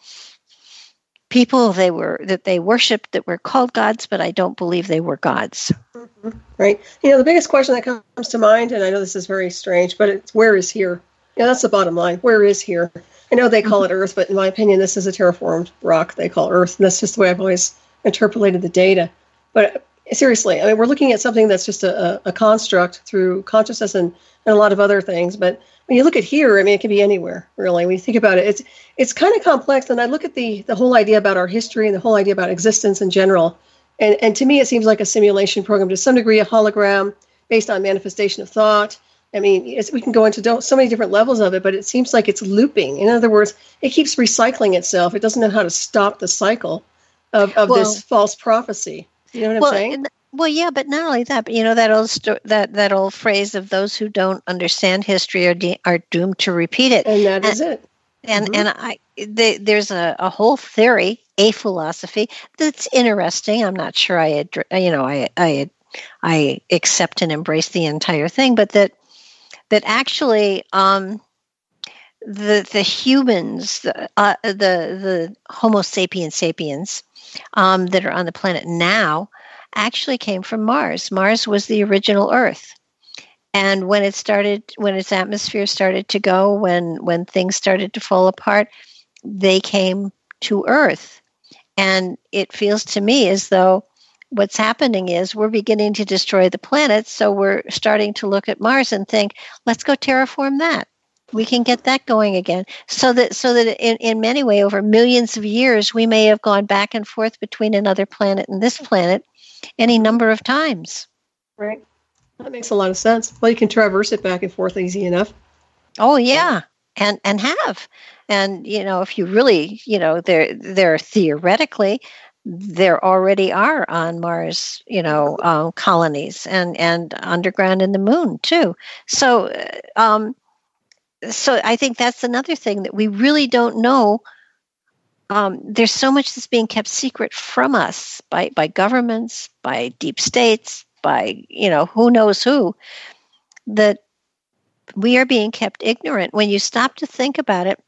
people they were that they worshiped that were called gods but i don't believe they were gods mm-hmm. Right. You know, the biggest question that comes to mind, and I know this is very strange, but it's where is here? Yeah, that's the bottom line. Where is here? I know they call it mm-hmm. Earth, but in my opinion, this is a terraformed rock they call Earth, and that's just the way I've always interpolated the data. But seriously, I mean, we're looking at something that's just a, a, construct through consciousness and, and a lot of other things. But when you look at here, I mean, it can be anywhere, really. When you think about it, it's it's kind of complex. And I look at the the whole idea about our history and the whole idea about existence in general. And, and to me, it seems like a simulation program to some degree, a hologram based on manifestation of thought. I mean, we can go into so many different levels of it, but it seems like it's looping. In other words, it keeps recycling itself. It doesn't know how to stop the cycle of, of well, this false prophecy. You know what well, I'm saying? Well, yeah, but not only that, but you know that old sto- that that old phrase of those who don't understand history are de- are doomed to repeat it. And that and, is it. And mm-hmm. and I they, there's a, a whole theory, a philosophy that's interesting. I'm not sure I you know I I I accept and embrace the entire thing, but that that actually um, the the humans, the uh, the the Homo sapiens sapiens um, that are on the planet now actually came from Mars. Mars was the original Earth. And when it started, when its atmosphere started to go, when when things started to fall apart, they came to Earth. And it feels to me as though what's happening is we're beginning to destroy the planet. So we're starting to look at Mars and think, let's go terraform that. We can get that going again. So that so that in, in many way over millions of years, we may have gone back and forth between another planet and this planet any number of times. Right. That makes a lot of sense. Well, you can traverse it back and forth easy enough. Oh yeah, and and have, and you know, if you really, you know, there there theoretically there already are on Mars, you know, um, colonies and and underground in the moon too. So, uh, um, so I think that's another thing that we really don't know um, there's so much that's being kept secret from us by, by governments, by deep states, by you know who knows who, that we are being kept ignorant. When you stop to think about it,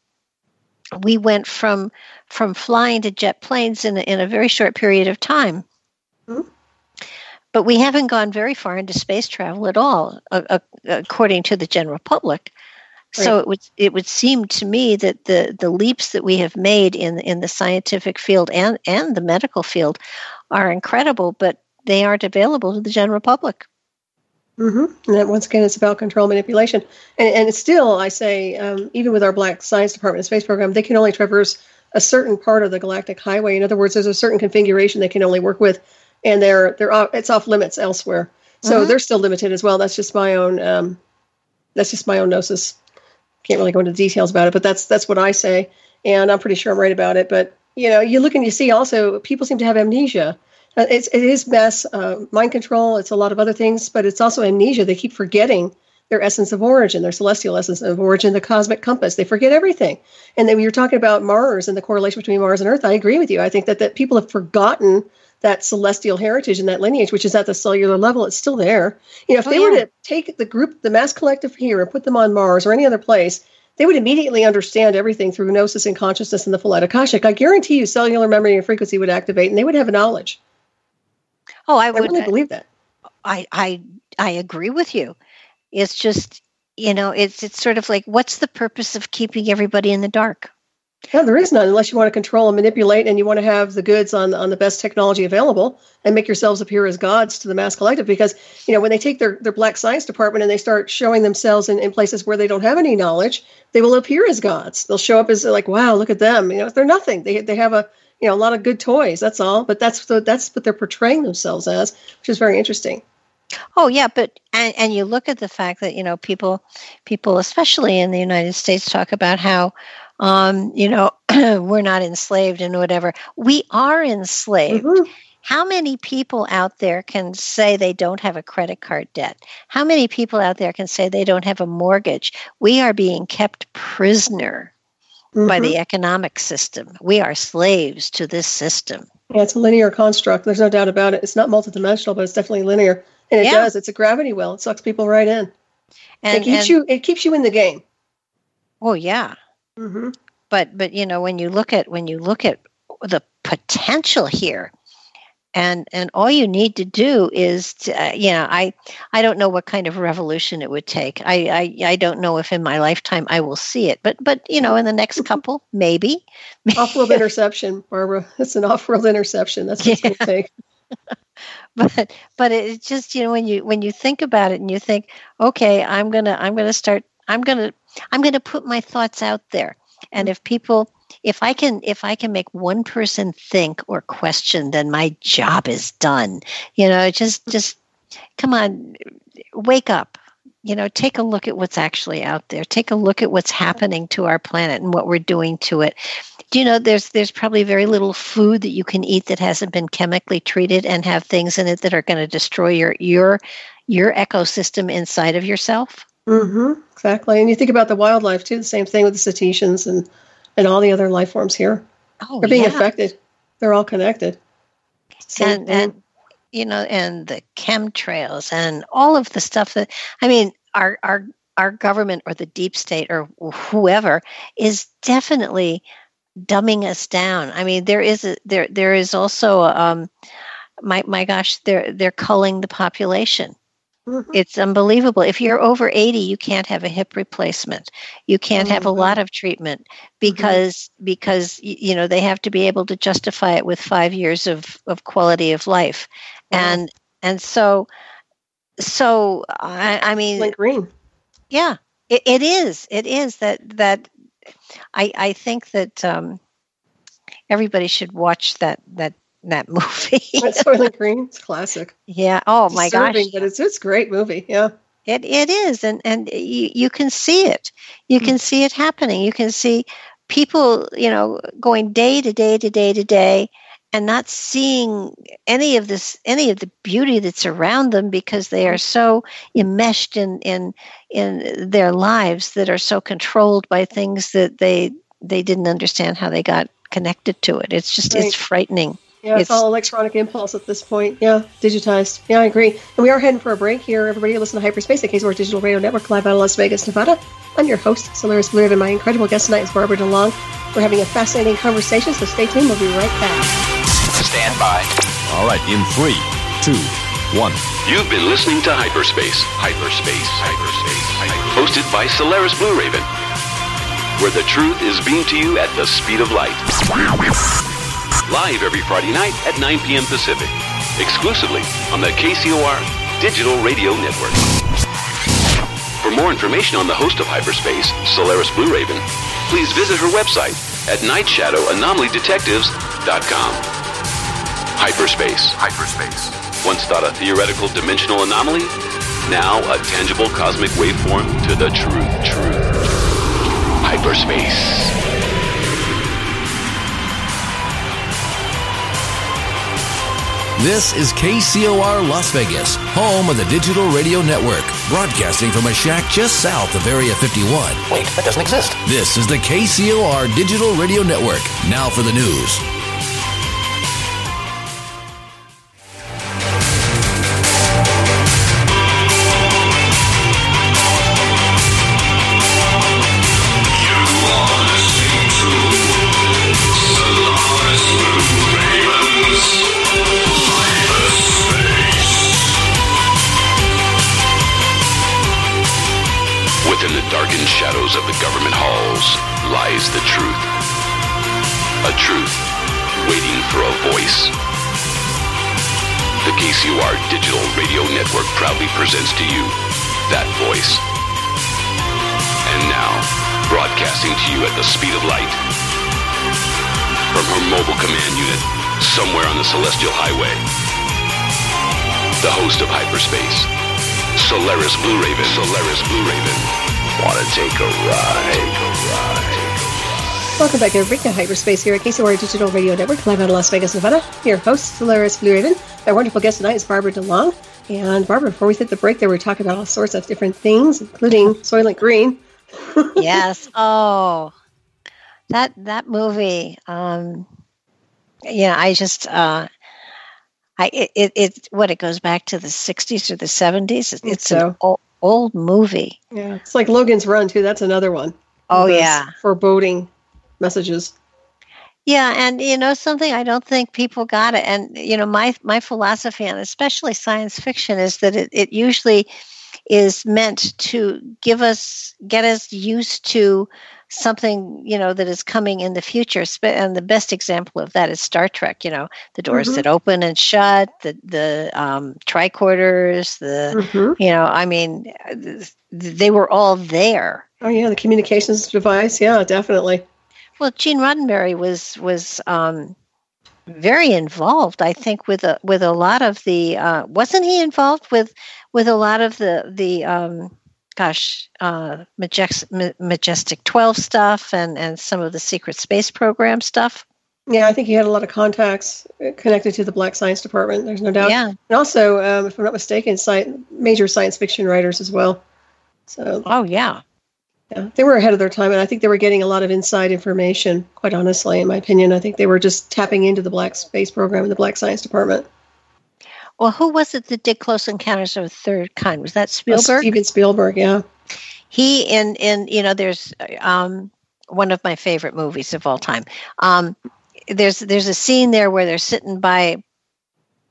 we went from from flying to jet planes in a, in a very short period of time. Mm-hmm. But we haven't gone very far into space travel at all, uh, according to the general public. So it would it would seem to me that the the leaps that we have made in in the scientific field and and the medical field are incredible, but they aren't available to the general public. Mm-hmm. And that, once again, it's about control manipulation. And, and it's still, I say, um, even with our Black Science Department space program, they can only traverse a certain part of the galactic highway. In other words, there's a certain configuration they can only work with, and they're they're off, it's off limits elsewhere. So mm-hmm. they're still limited as well. That's just my own. Um, that's just my own gnosis can't really go into details about it, but that's that's what I say, and I'm pretty sure I'm right about it. But you know, you look and you see also people seem to have amnesia. Uh, it's it is mass uh, mind control. It's a lot of other things, but it's also amnesia. They keep forgetting their essence of origin, their celestial essence of origin, the cosmic compass. They forget everything. And then when you're talking about Mars and the correlation between Mars and Earth, I agree with you. I think that that people have forgotten that celestial heritage and that lineage, which is at the cellular level, it's still there. You know, if oh, they yeah. were to take the group, the mass collective here, and put them on Mars or any other place, they would immediately understand everything through gnosis and consciousness and the full Akashic. I guarantee you, cellular memory and frequency would activate, and they would have a knowledge. Oh, I would I really believe that. I I I agree with you. It's just you know, it's it's sort of like, what's the purpose of keeping everybody in the dark? No, there is none unless you want to control and manipulate and you want to have the goods on on the best technology available and make yourselves appear as gods to the mass collective. Because, you know, when they take their, their black science department and they start showing themselves in, in places where they don't have any knowledge, they will appear as gods. They'll show up as like, wow, look at them. You know, they're nothing. They they have a you know a lot of good toys, that's all. But that's the, that's what they're portraying themselves as, which is very interesting. Oh yeah, but and, and you look at the fact that you know people people especially in the United States talk about how um, you know, (clears throat) we're not enslaved and whatever. We are enslaved. Mm-hmm. How many people out there can say they don't have a credit card debt? How many people out there can say they don't have a mortgage? We are being kept prisoner mm-hmm. by the economic system. We are slaves to this system. Yeah, it's a linear construct. There's no doubt about it. It's not multidimensional, but it's definitely linear. And it yeah. does. It's a gravity well. It sucks people right in. And it keeps and, you it keeps you in the game. Oh yeah. Mm-hmm. But but you know when you look at when you look at the potential here, and and all you need to do is to, uh, you know I I don't know what kind of revolution it would take. I, I I don't know if in my lifetime I will see it, but but you know in the next couple maybe. (laughs) Off-world interception, Barbara. It's an off-world interception. That's what yeah. it's going to take. (laughs) but but it's just you know when you when you think about it and you think okay i'm gonna i'm gonna start i'm gonna i'm gonna put my thoughts out there. And if people if i can if i can make one person think or question then my job is done. You know just just come on wake up. You know take a look at what's actually out there. Take a look at what's happening to our planet and what we're doing to it. Do you know there's there's probably very little food that you can eat that hasn't been chemically treated and have things in it that are going to destroy your your your ecosystem inside of yourself mm-hmm exactly and you think about the wildlife too the same thing with the cetaceans and and all the other life forms here oh, they're being yeah. affected they're all connected and and you know and the chemtrails and all of the stuff that i mean our our our government or the deep state or whoever is definitely dumbing us down. I mean, there is a, there there is also um, my my gosh, they're they're culling the population. Mm-hmm. It's unbelievable. If you're over 80, you can't have a hip replacement. You can't mm-hmm. have a lot of treatment because mm-hmm. because you know they have to be able to justify it with five years of of quality of life, and and so so I, I mean, like green. Yeah, it, it is. It is that that I, I think that um, everybody should watch that that that (laughs) movie. Soylent Green, it's classic. Yeah. Oh my Disturbing, gosh. But it's it's a great movie. Yeah. It it is, and and you, you can see it. You hmm. can see it happening. You can see people, you know, going day to day to day to day, and not seeing any of this, any of the beauty that's around them because they are so enmeshed in in in their lives that are so controlled by things that they they didn't understand how they got connected to it. It's just Right. it's frightening. Yeah, it's, It's- all electronic impulse at this point. Yeah, digitized. Yeah, I agree. And we are heading for a break here. Everybody, listen to Hyperspace, the KCOR Digital Radio Network, live out of Las Vegas, Nevada. I'm your host, Solaris Blue, and my incredible guest tonight is Barbara DeLong. We're having a fascinating conversation, so stay tuned. We'll be right back. Stand by. All right, in three, two, one. You've been listening to Hyperspace. Hyperspace. Hyperspace. Hosted by Solaris Blue Raven. Where the truth is beamed to you at the speed of light. Live every Friday night at 9 p.m. Pacific. Exclusively on the KCOR Digital Radio Network. For more information on the host of Hyperspace, Solaris Blue Raven, please visit her website at nightshadowanomalydetectives.com. Hyperspace. Hyperspace. Once thought a theoretical dimensional anomaly, now a tangible cosmic waveform to the truth. Truth. Hyperspace. This is KCOR Las Vegas, home of the Digital Radio Network, broadcasting from a shack just south of Area 51. Wait, that doesn't exist. This is the KCOR Digital Radio Network. Now for the news. Darkened shadows of the government halls lies the truth. A truth waiting for a voice. The KCOR Digital Radio Network proudly presents to you that voice. And now, broadcasting to you at the speed of light. From her mobile command unit, somewhere on the Celestial Highway. The host of Hyperspace, Solaris Blue Raven. Solaris Blue Raven. Wanna take a ride? Take a ride. Welcome back, everybody, to Hyperspace here at KCOR Digital Radio Network, live out of Las Vegas, Nevada. Your host, Solaris Blue Raven. Our wonderful guest tonight is Barbara DeLong. And Barbara, before we hit the break, there we were talking about all sorts of different things, including Soylent Green. (laughs) yes. Oh, that that movie. Um, yeah, I just. Uh, I it, it it what it goes back to the '60s or the '70s. It's, it's so. an old, old movie. Yeah, it's like Logan's Run, too. That's another one. Oh, yeah. Foreboding messages. Yeah, and you know something, I don't think people got it. And you know, my my philosophy on especially science fiction is that it, it usually is meant to give us get us used to something you know that is coming in the future and the best example of that is star trek you know the doors mm-hmm. that open and shut the the um, tricorders the mm-hmm. you know i mean they were all there oh yeah the communications device yeah definitely well gene roddenberry was was um, very involved i think with a with a lot of the uh, wasn't he involved with with a lot of the the um, gosh, uh, Majestic, Majestic 12 stuff and, and some of the secret space program stuff. Yeah, I think he had a lot of contacts connected to the Black Science Department. There's no doubt. Yeah. And also, um, if I'm not mistaken, sci- major science fiction writers as well. So. Oh yeah. Yeah, they were ahead of their time, and I think they were getting a lot of inside information. Quite honestly, in my opinion, I think they were just tapping into the Black Space Program and the Black Science Department. Well, who was it that did Close Encounters of the Third Kind? Was that Spielberg? Steven Spielberg, yeah. He in in you know there's um, one of my favorite movies of all time. Um, there's there's a scene there where they're sitting by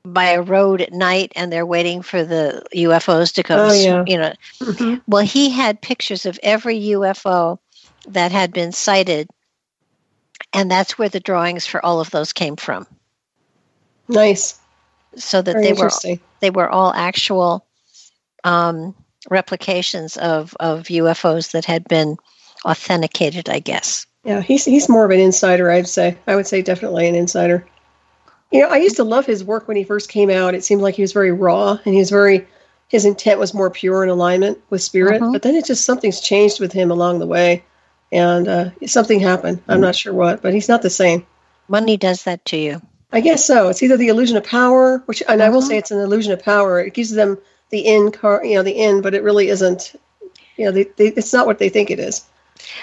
by a road at night and they're waiting for the UFOs to come. Oh, yeah. You know, mm-hmm. well, he had pictures of every UFO that had been sighted, and that's where the drawings for all of those came from. Nice so that Very they were they were all actual um, replications of of UFOs that had been authenticated. I guess. Yeah, he's he's more of an insider. I'd say. I would say definitely an insider. You know, I used to love his work when he first came out. It seemed like he was very raw and he was very his intent was more pure in alignment with spirit. Mm-hmm. But then it just something's changed with him along the way, and uh, something happened. I'm not sure what, but he's not the same. Money does that to you. I guess so. It's either the illusion of power, which, and uh-huh. I will uh-huh. say it's an illusion of power. It gives them the end car, you know, the end, but it really isn't. You know, they, they, it's not what they think it is.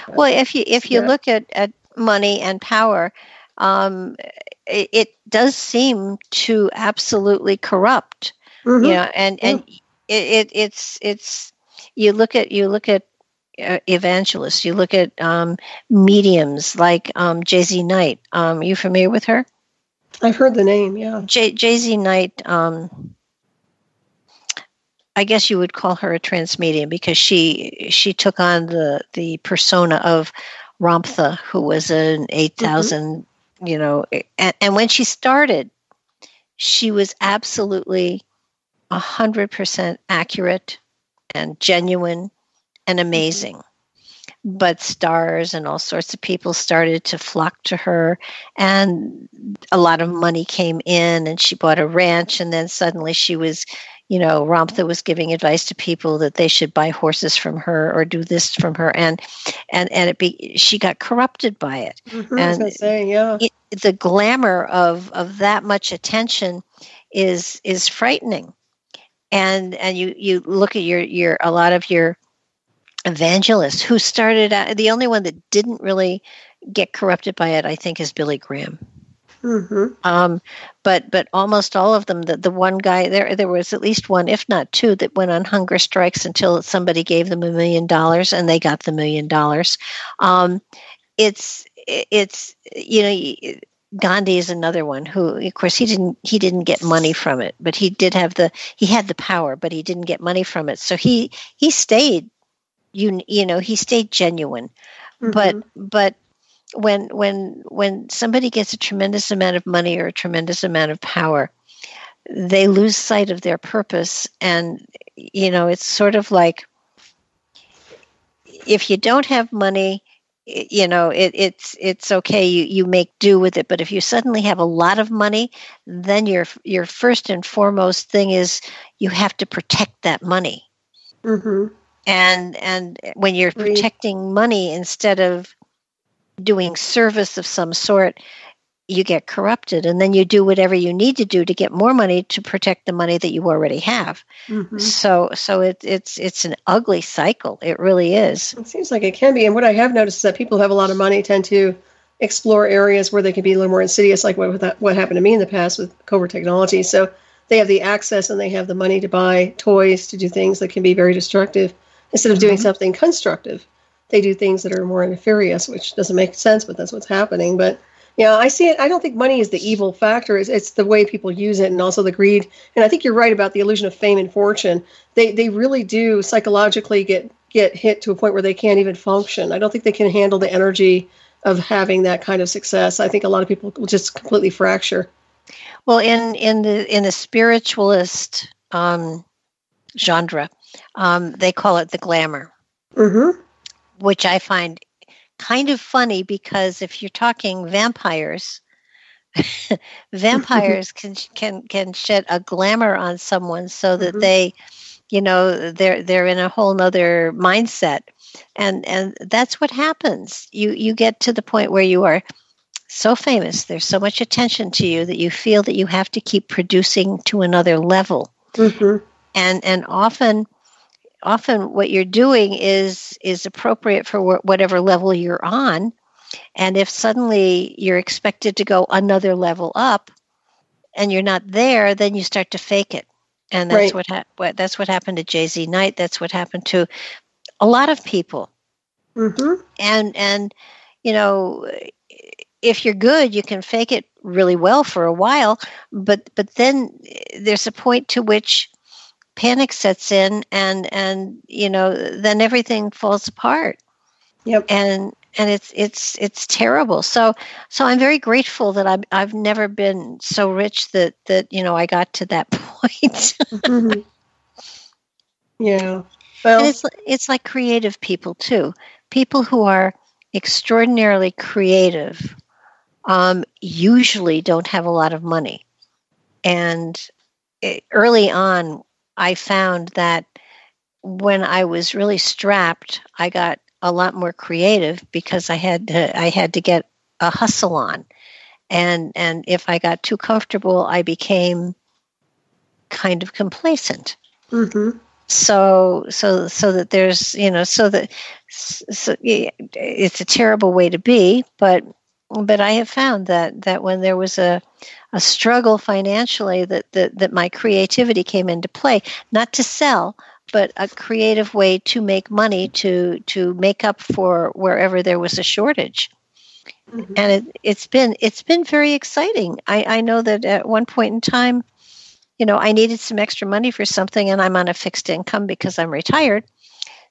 Well, if you if you yeah. look at, at money and power, um, it, it, does seem to absolutely corrupt. Mm-hmm. You know, and and yeah. it, it, it's it's you look at you look at uh, evangelists, you look at um, mediums like um, JZ Knight. Um, you familiar with her? I've heard the name, yeah. J- Z Knight, um, I guess you would call her a trance medium because she she took on the the persona of Ramtha, who was an eight thousand, mm mm-hmm. you know, and, and when she started, she was absolutely hundred percent accurate and genuine and amazing but stars and all sorts of people started to flock to her. And a lot of money came in and she bought a ranch. And then suddenly she was you know Ramtha was giving advice to people that they should buy horses from her or do this from her. And and and it be she got corrupted by it. Mm-hmm, and say, yeah. It, the glamour of of that much attention is is frightening. And and you you look at your your a lot of your evangelist who started out, the only one that didn't really get corrupted by it, I think, is Billy Graham. Mm-hmm. Um, but but almost all of them, the, the one guy there, there was at least one, if not two, that went on hunger strikes until somebody gave them a million dollars, and they got the million dollars. Um, it's it's you know Gandhi is another one who, of course, he didn't he didn't get money from it, but he did have the he had the power, but he didn't get money from it. So he he stayed you you know he stayed genuine. Mm-hmm. but but when when when somebody gets a tremendous amount of money or a tremendous amount of power they lose sight of their purpose. And you know it's sort of like if you don't have money you know it, it's it's okay you you make do with it. But if you suddenly have a lot of money then your your first and foremost thing is you have to protect that money. Mm-hmm and and when you're protecting money instead of doing service of some sort you get corrupted. And then you do whatever you need to do to get more money to protect the money that you already have. Mm-hmm. so so it, it's it's an ugly cycle. It really is. It seems like it can be. And what i have noticed is that people who have a lot of money tend to explore areas where they can be a little more insidious like what what happened to me in the past with covert technology. So they have the access and they have the money to buy toys to do things that can be very destructive Instead of doing mm-hmm. something constructive, they do things that are more nefarious, which doesn't make sense, but that's what's happening. But yeah, I see it. I don't think money is the evil factor. It's, it's the way people use it and also the greed. And I think you're right about the illusion of fame and fortune. They, they really do psychologically get get hit to a point where they can't even function. I don't think they can handle the energy of having that kind of success. I think a lot of people will just completely fracture. Well, in in the in the spiritualist um, genre, um, they call it the glamour, mm-hmm. which I find kind of funny because if you're talking vampires, (laughs) vampires (laughs) can can can shed a glamour on someone so that mm-hmm. they, you know, they're they're in a whole nother mindset and and that's what happens you you get to the point where you are so famous there's so much attention to you that you feel that you have to keep producing to another level mm-hmm. and and often often what you're doing is is appropriate for wh- whatever level you're on and if suddenly you're expected to go another level up and you're not there then you start to fake it and that's right. what, ha- what that's what happened to JZ Knight that's what happened to a lot of people. Mm-hmm. And and you know, if you're good, you can fake it really well for a while, but but then there's a point to which panic sets in and and you know then everything falls apart. Yep. And and it's it's it's terrible. So so i'm very grateful that i've i've never been so rich that that you know i got to that (laughs) point. Mm-hmm. yeah. Well, and it's it's like creative people too. People who are extraordinarily creative um, usually don't have a lot of money, and it, early on, I found that when I was really strapped, I got a lot more creative because I had to, I had to get a hustle on, and and if I got too comfortable, I became kind of complacent. Mm-hmm so so so that there's you know so that so it's a terrible way to be but but i have found that that when there was a a struggle financially that that, that my creativity came into play not to sell but a creative way to make money to to make up for wherever there was a shortage mm-hmm. and it, it's been it's been very exciting I, I know that at one point in time you know, I needed some extra money for something and I'm on a fixed income because I'm retired.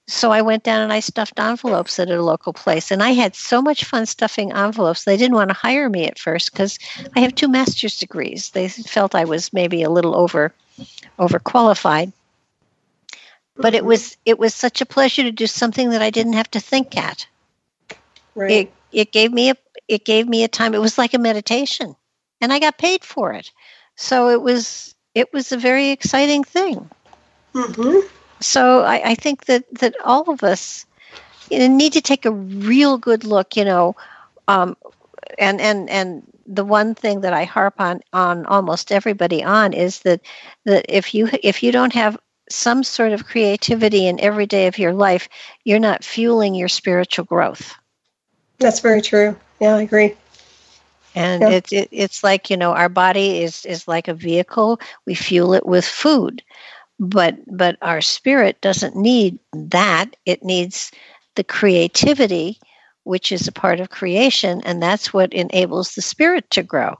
So I went down and I stuffed envelopes at a local place. And I had so much fun stuffing envelopes. They didn't want to hire me at first because I have two master's degrees. They felt I was maybe a little over overqualified. But it was it was such a pleasure to do something that I didn't have to think at. Right. It it gave me a it gave me a time. It was like a meditation. And I got paid for it. So it was it was a very exciting thing. Mm-hmm. So I, I, think that, that all of us you know, need to take a real good look, you know, um, and, and, and the one thing that I harp on, on almost everybody on is that, that if you, if you don't have some sort of creativity in every day of your life, you're not fueling your spiritual growth. That's very true. Yeah, I agree and yeah. it, it, it's like you know our body is is like a vehicle we fuel it with food but but our spirit doesn't need that it needs the creativity which is a part of creation and that's what enables the spirit to grow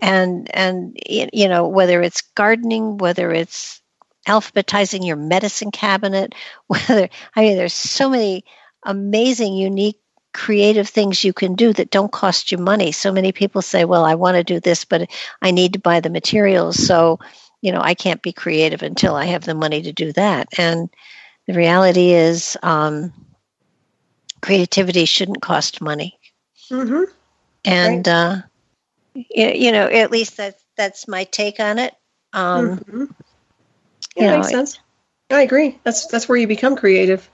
and and you know whether it's gardening whether it's alphabetizing your medicine cabinet (laughs) whether i mean there's so many amazing unique creative things you can do that don't cost you money. So many people say, well, I want to do this, but I need to buy the materials. So, you know, I can't be creative until I have the money to do that. And the reality is, um, creativity shouldn't cost money. Mm-hmm. And, right. uh, you, know, at least that's, that's my take on it. Um, mm-hmm. Yeah, you know, makes sense. I agree. That's, that's where you become creative.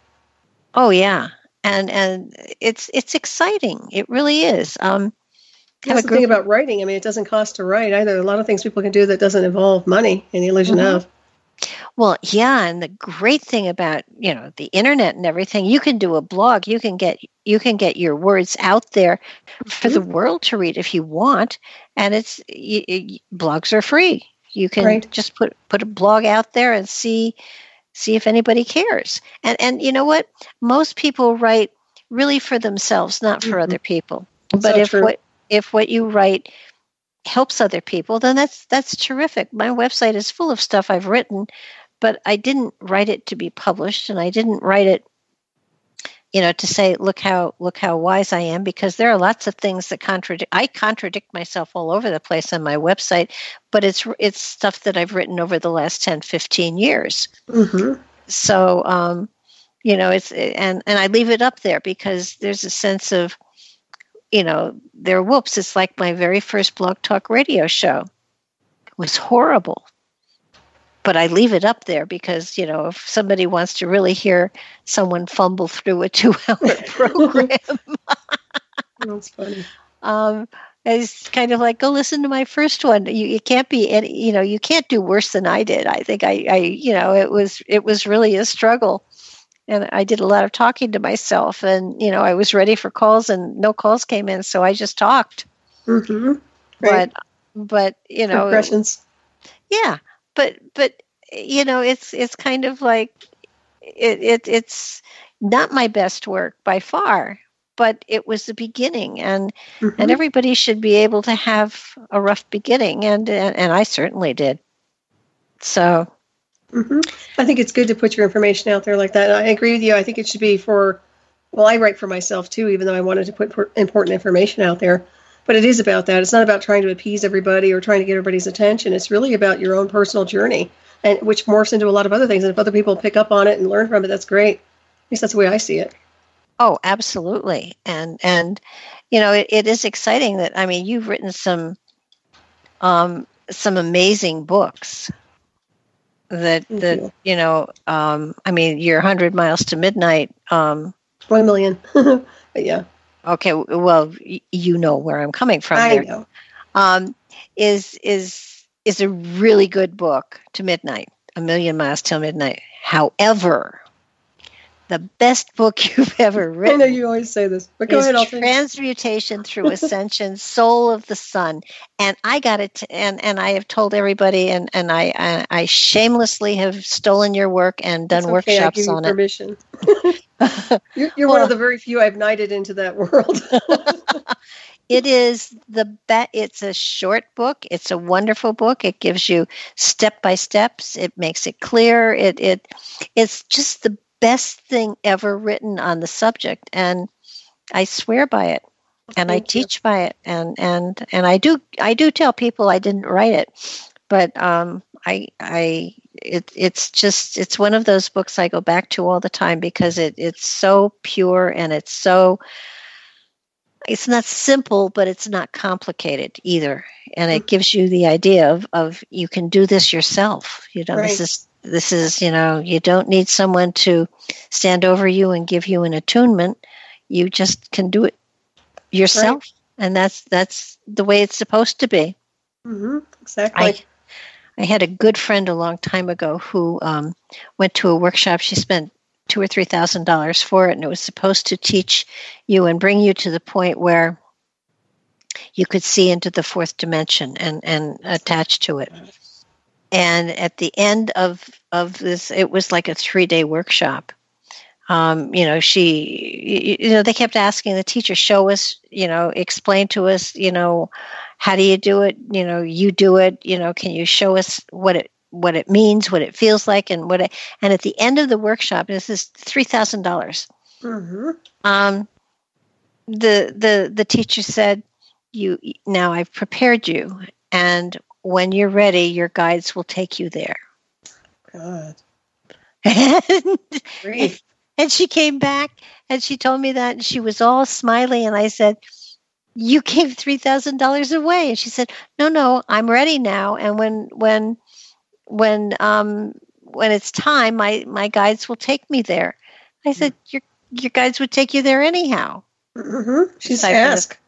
Oh yeah and and it's it's exciting. It really is. Um, That's the thing about writing. I mean, it doesn't cost to write either. A lot of things people can do that doesn't involve money and the illusion mm-hmm. of. Well, yeah, and the great thing about you know the internet and everything, you can do a blog. You can get you can get your words out there for mm-hmm. the world to read if you want, and it's you, you, blogs are free. You can right. just put put a blog out there and see see if anybody cares. And and you know what? Most people write really for themselves, not for mm-hmm. other people. But so if true. what if what you write helps other people, then that's that's terrific. My website is full of stuff I've written, but I didn't write it to be published and I didn't write it you know to say look how look how wise i am because there are lots of things that contradict i contradict myself all over the place on my website but it's it's stuff that i've written over the last 10 15 years Mm-hmm. so um you know it's and and i leave it up there because there's a sense of you know there whoops it's like my very first blog talk radio show it was horrible but I leave it up there because you know if somebody wants to really hear someone fumble through a (laughs) two-hour (laughs) program, (laughs) That's funny. um, it's kind of like go listen to my first one. You, you can't be any, you know you can't do worse than I did. I think I, I you know it was it was really a struggle, and I did a lot of talking to myself, and you know I was ready for calls and no calls came in, so I just talked. Mm-hmm. Right. But but you know Impressions. yeah but but you know it's it's kind of like it, it it's not my best work by far but it was the beginning and Mm-hmm. and everybody should be able to have a rough beginning and and, and i certainly did so hmm I think it's good to put your information out there like that. And I agree with you. I think it should be for, well, I write for myself too, even though I wanted to put important information out there. But it is about that. It's not about trying to appease everybody or trying to get everybody's attention. It's really about your own personal journey, and which morphs into a lot of other things. And if other people pick up on it and learn from it, that's great. At least that's the way I see it. oh absolutely and and you know it, it is exciting that i mean you've written some um some amazing books that Thank that you. you know um i mean your 100 miles to midnight um One million. (laughs) Yeah, okay well y- you know where i'm coming from I there know. um is is is a really good book to midnight a million miles till midnight however the best book (laughs) you've ever written. (laughs) I know you always say this, but go ahead. I'll transmutation through (laughs) ascension soul of the sun and i got it and and i have told everybody and and i i, I shamelessly have stolen your work and done okay, I workshops give you on it permission. You're, you're one of the very few I've knighted into that world. it is the bet it's a short book it's a wonderful book it gives you step by steps it makes it clear it it it's just the best thing ever written on the subject and i swear by it and i Thank you. teach by it and and and i do i do tell people i didn't write it but um i i it, it's just it's one of those books i go back to all the time because it it's so pure and it's so it's not simple, but it's not complicated either. And it gives you the idea of, of you can do this yourself. You know, this is this is, you know, you don't need someone to stand over you and give you an attunement. You just can do it yourself. And that's that's the way it's supposed to be. hmm Exactly. I I had a good friend a long time ago who um, went to a workshop. She spent two or three thousand dollars for it, and it was supposed to teach you and bring you to the point where you could see into the fourth dimension and and attach to it. And at the end of of this, it was like a three day workshop. Um, you know, she, you, you know, they kept asking the teacher, show us, you know, explain to us, you know, how do you do it? You know, you do it. You know, can you show us what it what it means, what it feels like, and what? It, and at the end of the workshop, this is three thousand dollars. hmm Um, the the the teacher said, "You now I've prepared you, and when you're ready, your guides will take you there." God. (laughs) and, Grief. and she came back and she told me that and she was all smiley and I said, "You gave three thousand dollars away." And she said, "No, no, I'm ready now. And when when when um when it's time, my my guides will take me there." I said, "Your your guides would take you there anyhow." hmm She's ask.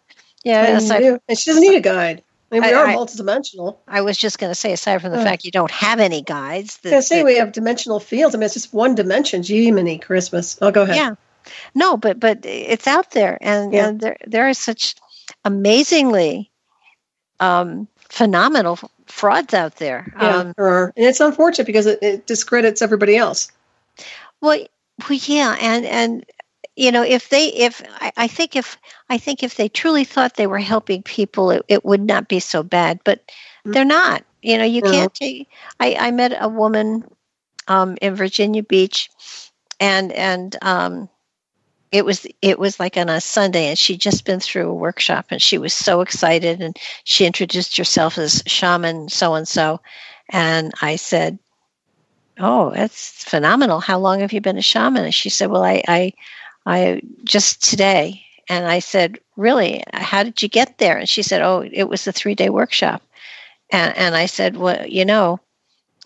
Yeah, And, aside- and she doesn't need a guide. I mean, we I- are I- multidimensional. I was just going to say, aside from the Ugh. fact you don't have any guides, I was say that- we have dimensional fields. I mean, it's just one dimension. Gee, mini Christmas. Oh, go ahead. Yeah. No, but but it's out there, and, Yeah. and there there are such amazingly um, phenomenal frauds out there. Yeah, Um, there are. And it's unfortunate because it, it discredits everybody else. well, well, yeah, and and you know if they if I, I think if I think if they truly thought they were helping people, it, it would not be so bad. But they're not. You know, you can't take. I I met a woman um, in Virginia Beach, and and um, it was it was like on a Sunday, and she'd just been through a workshop, and she was so excited, and she introduced herself as shaman so and so, and I said, "Oh, that's phenomenal! How long have you been a shaman?" And she said, "Well, I I, I just today." And I said, "Really? How did you get there?" And she said, "Oh, it was a three day workshop." And and I said, "Well, you know,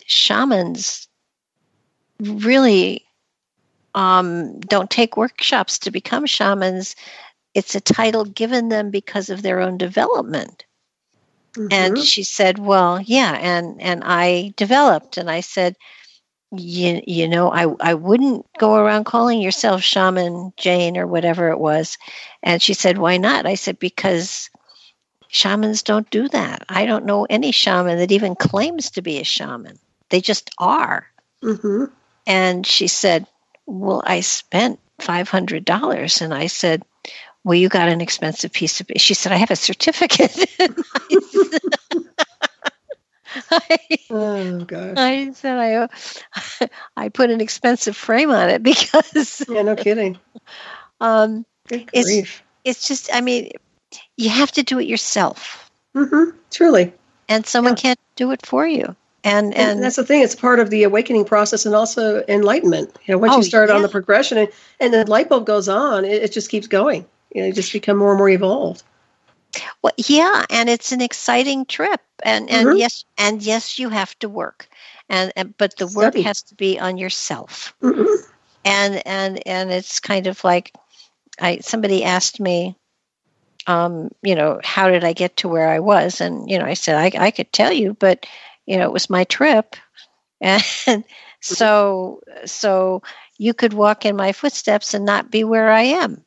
shamans really um, don't take workshops to become shamans. It's a title given them because of their own development. Mm-hmm. And she said, "Well, yeah, and and I developed." And I said, "You you know, I I wouldn't go around calling yourself shaman Jane or whatever it was." And she said, "Why not?" I said, "Because." Shamans don't do that. I don't know any shaman that even claims to be a shaman. They just are. Mm-hmm. And she said, well, I spent $500. And I said, Well, you got an expensive piece of. She said, I have a certificate. (laughs) I, oh God! I said I, (laughs) I put an expensive frame on it (laughs) because. yeah, no kidding. Um, it's it's just I mean, you have to do it yourself. Mm-hmm. Truly. And someone yeah. can't do it for you. And, and, and that's the thing; it's part of the awakening process and also enlightenment. You know, once oh, you start yeah. on the progression and, and the light bulb goes on, it, it just keeps going. You know, you just become more and more evolved. Well, yeah, and it's an exciting trip, and and Mhm. yes, and yes, you have to work, and, and but the work Study. has to be on yourself, Mhm. and and and it's kind of like, I somebody asked me, um, you know, how did I get to where I was, and you know, I said I I could tell you, but you know, it was my trip, (laughs) and so so you could walk in my footsteps and not be where I am.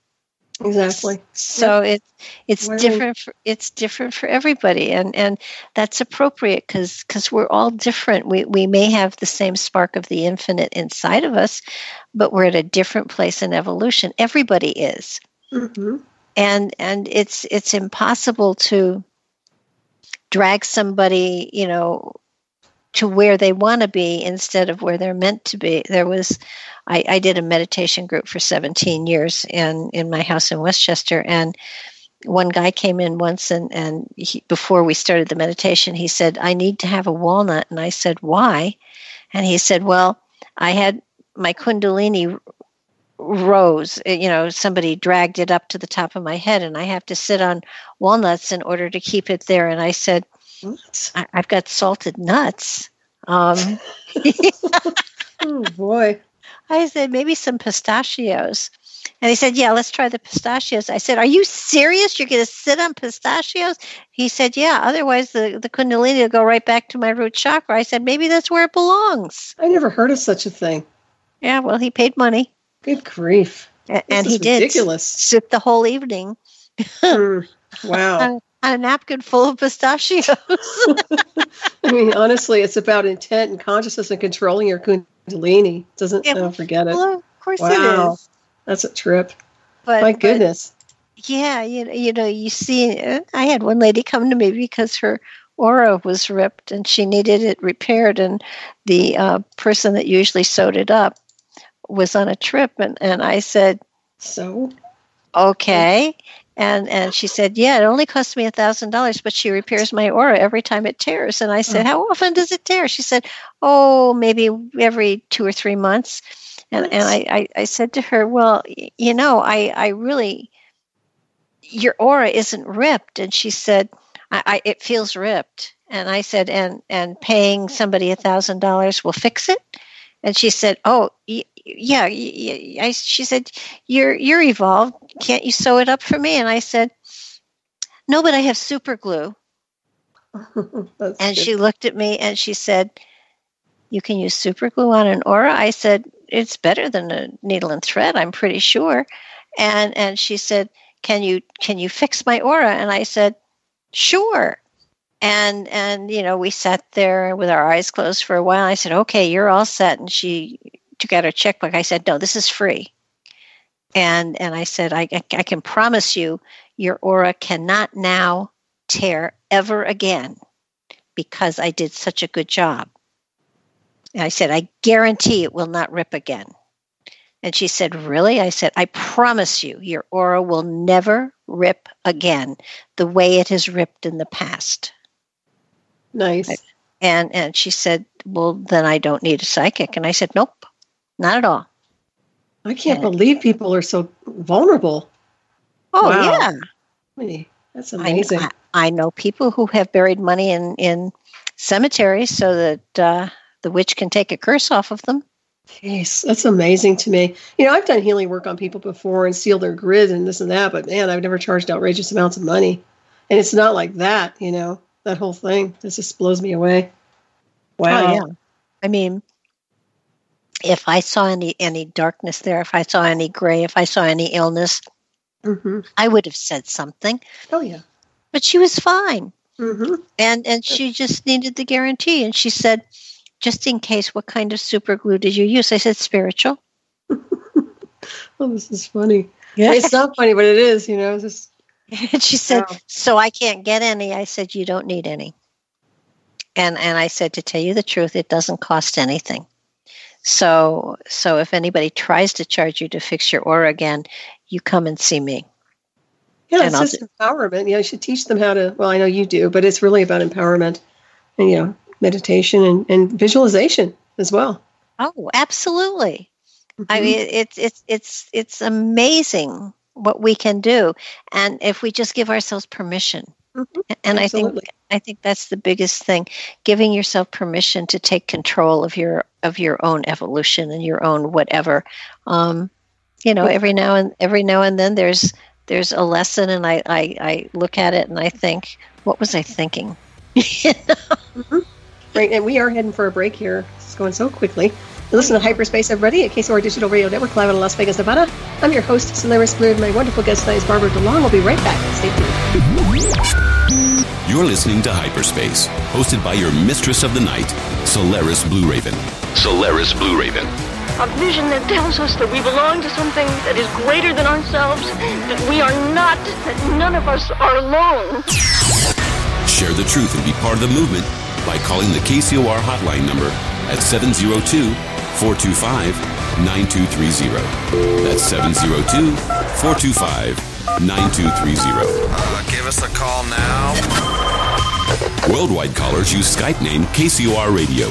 Exactly. So it it's different. For, it's different for everybody, and and that's appropriate because because we're all different. We we may have the same spark of the infinite inside of us, but we're at a different place in evolution. Everybody is, hmm and and it's it's impossible to drag somebody, you know, to where they want to be instead of where they're meant to be. There was, I, I did a meditation group for 17 years in, in my house in Westchester. And one guy came in once and, and he, before we started the meditation, he said, I need to have a walnut. And I said, why? And he said, well, I had my Kundalini rose, uh, you know, somebody dragged it up to the top of my head and I have to sit on walnuts in order to keep it there. And I said, I, I've got salted nuts. Um, (laughs) Oh boy. I said, maybe some pistachios. And he said, Yeah, let's try the pistachios. I said, Are you serious? You're going to sit on pistachios? He said, Yeah, otherwise the, the Kundalini will go right back to my root chakra. I said, Maybe that's where it belongs. I never heard of such a thing. Yeah, well, he paid money. Good grief. A- And he is did ridiculous. sit the whole evening (laughs) Hmm. Wow. (laughs) on, a napkin full of pistachios. (laughs) I mean, honestly, it's about intent and consciousness and controlling your kundalini. Doesn't Yeah, oh, forget it. well, of course Wow. it is. That's a trip. But, My but- goodness. yeah, you know, you know, you see, I had one lady come to me because her aura was ripped and she needed it repaired, and the uh, person that usually sewed it up was on a trip, and and I said, so okay. And and she said, yeah, it only costs me a thousand dollars, but she repairs my aura every time it tears. And I said, mm. how often does it tear? She said, oh, maybe every two or three months. And and I, I, I said to her, well, you know, I I really your aura isn't ripped. And she said, I, I it feels ripped. And I said, and and paying somebody a thousand dollars will fix it. And she said, "Oh, yeah." I, she said, "You're you're evolved. Can't you sew it up for me?" And I said, "No, but I have super glue." (laughs) And good. she looked at me and she said, "You can use super glue on an aura." I said, "It's better than a needle and thread. I'm pretty sure." And and she said, "Can you can you fix my aura?" And I said, "Sure." And and you know we sat there with our eyes closed for a while. I said, "Okay, you're all set." And she took out her checkbook. I said, "No, this is free." And and I said, "I I, I can promise you, your aura cannot now tear ever again because I did such a good job." And I said, "I guarantee it will not rip again." And she said, Really? I said, I promise you, your aura will never rip again the way it has ripped in the past. Nice. And and she said, Well, then I don't need a psychic. And I said, Nope, not at all. I can't believe people are so vulnerable. Oh Wow. yeah. That's I, amazing. I, I know people who have buried money in, in cemeteries so that uh, the witch can take a curse off of them. Jeez, that's amazing to me. You know, I've done healing work on people before and sealed their grid and this and that, but man, I've never charged outrageous amounts of money. And it's not like that, you know, that whole thing. This just blows me away. Wow. Oh, yeah. I mean, if I saw any any darkness there, if I saw any gray, if I saw any illness, hmm I would have said something. Oh, yeah. But she was fine, hmm and and she just needed the guarantee. And she said, "Just in case, what kind of super glue did you use?" I said, "Spiritual." (laughs) Oh, this is funny. Yeah. It's not funny, but it is, you know, just, And she said, Wow. "So I can't get any." I said, "You don't need any." And and I said, "To tell you the truth, it doesn't cost anything." So so if anybody tries to charge you to fix your aura again, you come and see me. yeah, And it's I'll just empowerment. Yeah, you should teach them how to, well, I know you do, but it's really about empowerment and, you know, meditation and, and visualization as well. Oh, absolutely. I Mhm. mean, it's it's it's it's amazing what we can do, and if we just give ourselves permission. Mhm. And I think Absolutely. I think that's the biggest thing: giving yourself permission to take control of your of your own evolution and your own whatever. Um, you know, every now and every now and then there's there's a lesson, and I I, I look at it and I think, what was I thinking? (laughs) Right, and we are heading for a break here. It's going so quickly. Listen to Hyperspace, everybody, at KCOR Digital Radio Network, live of Las Vegas, Nevada. I'm your host, Solaris Blue, and my wonderful guest tonight is Barbara DeLong. We'll be right back. Stay tuned. You're listening to Hyperspace, hosted by your mistress of the night, Solaris Blue Raven. Solaris Blue Raven. A vision that tells us that we belong to something that is greater than ourselves, that we are not, that none of us are alone. Share the truth and be part of the movement by calling the KCOR hotline number at 702 425 9230. That's 702 425 9230. Uh, give us a call now. Worldwide callers use Skype name KCOR Radio.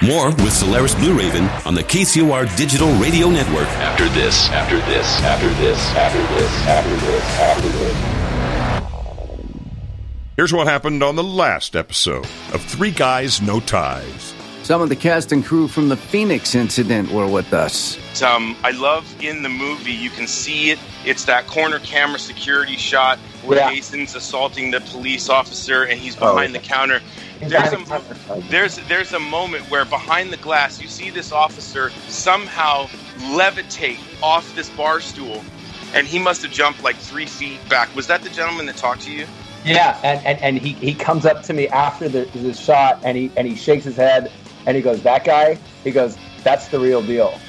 More with Solaris Blue Raven on the KCOR Digital Radio Network. After this, after this, after this, after this, after this, after this. Here's what happened on the last episode of Three Guys, No Ties. Some of the cast and crew from the Phoenix incident were with us. Um, I love in the movie you can see it. It's that corner camera security shot where Yeah. Jason's assaulting the police officer and he's Oh, behind yeah. the counter. There's a there's there's a moment where behind the glass you see this officer somehow levitate off this bar stool, and he must have jumped like three feet back. Was that the gentleman that talked to you? Yeah, and, and, and he, he comes up to me after the, the shot and he and he shakes his head and he goes, That guy? He goes, That's the real deal. (laughs)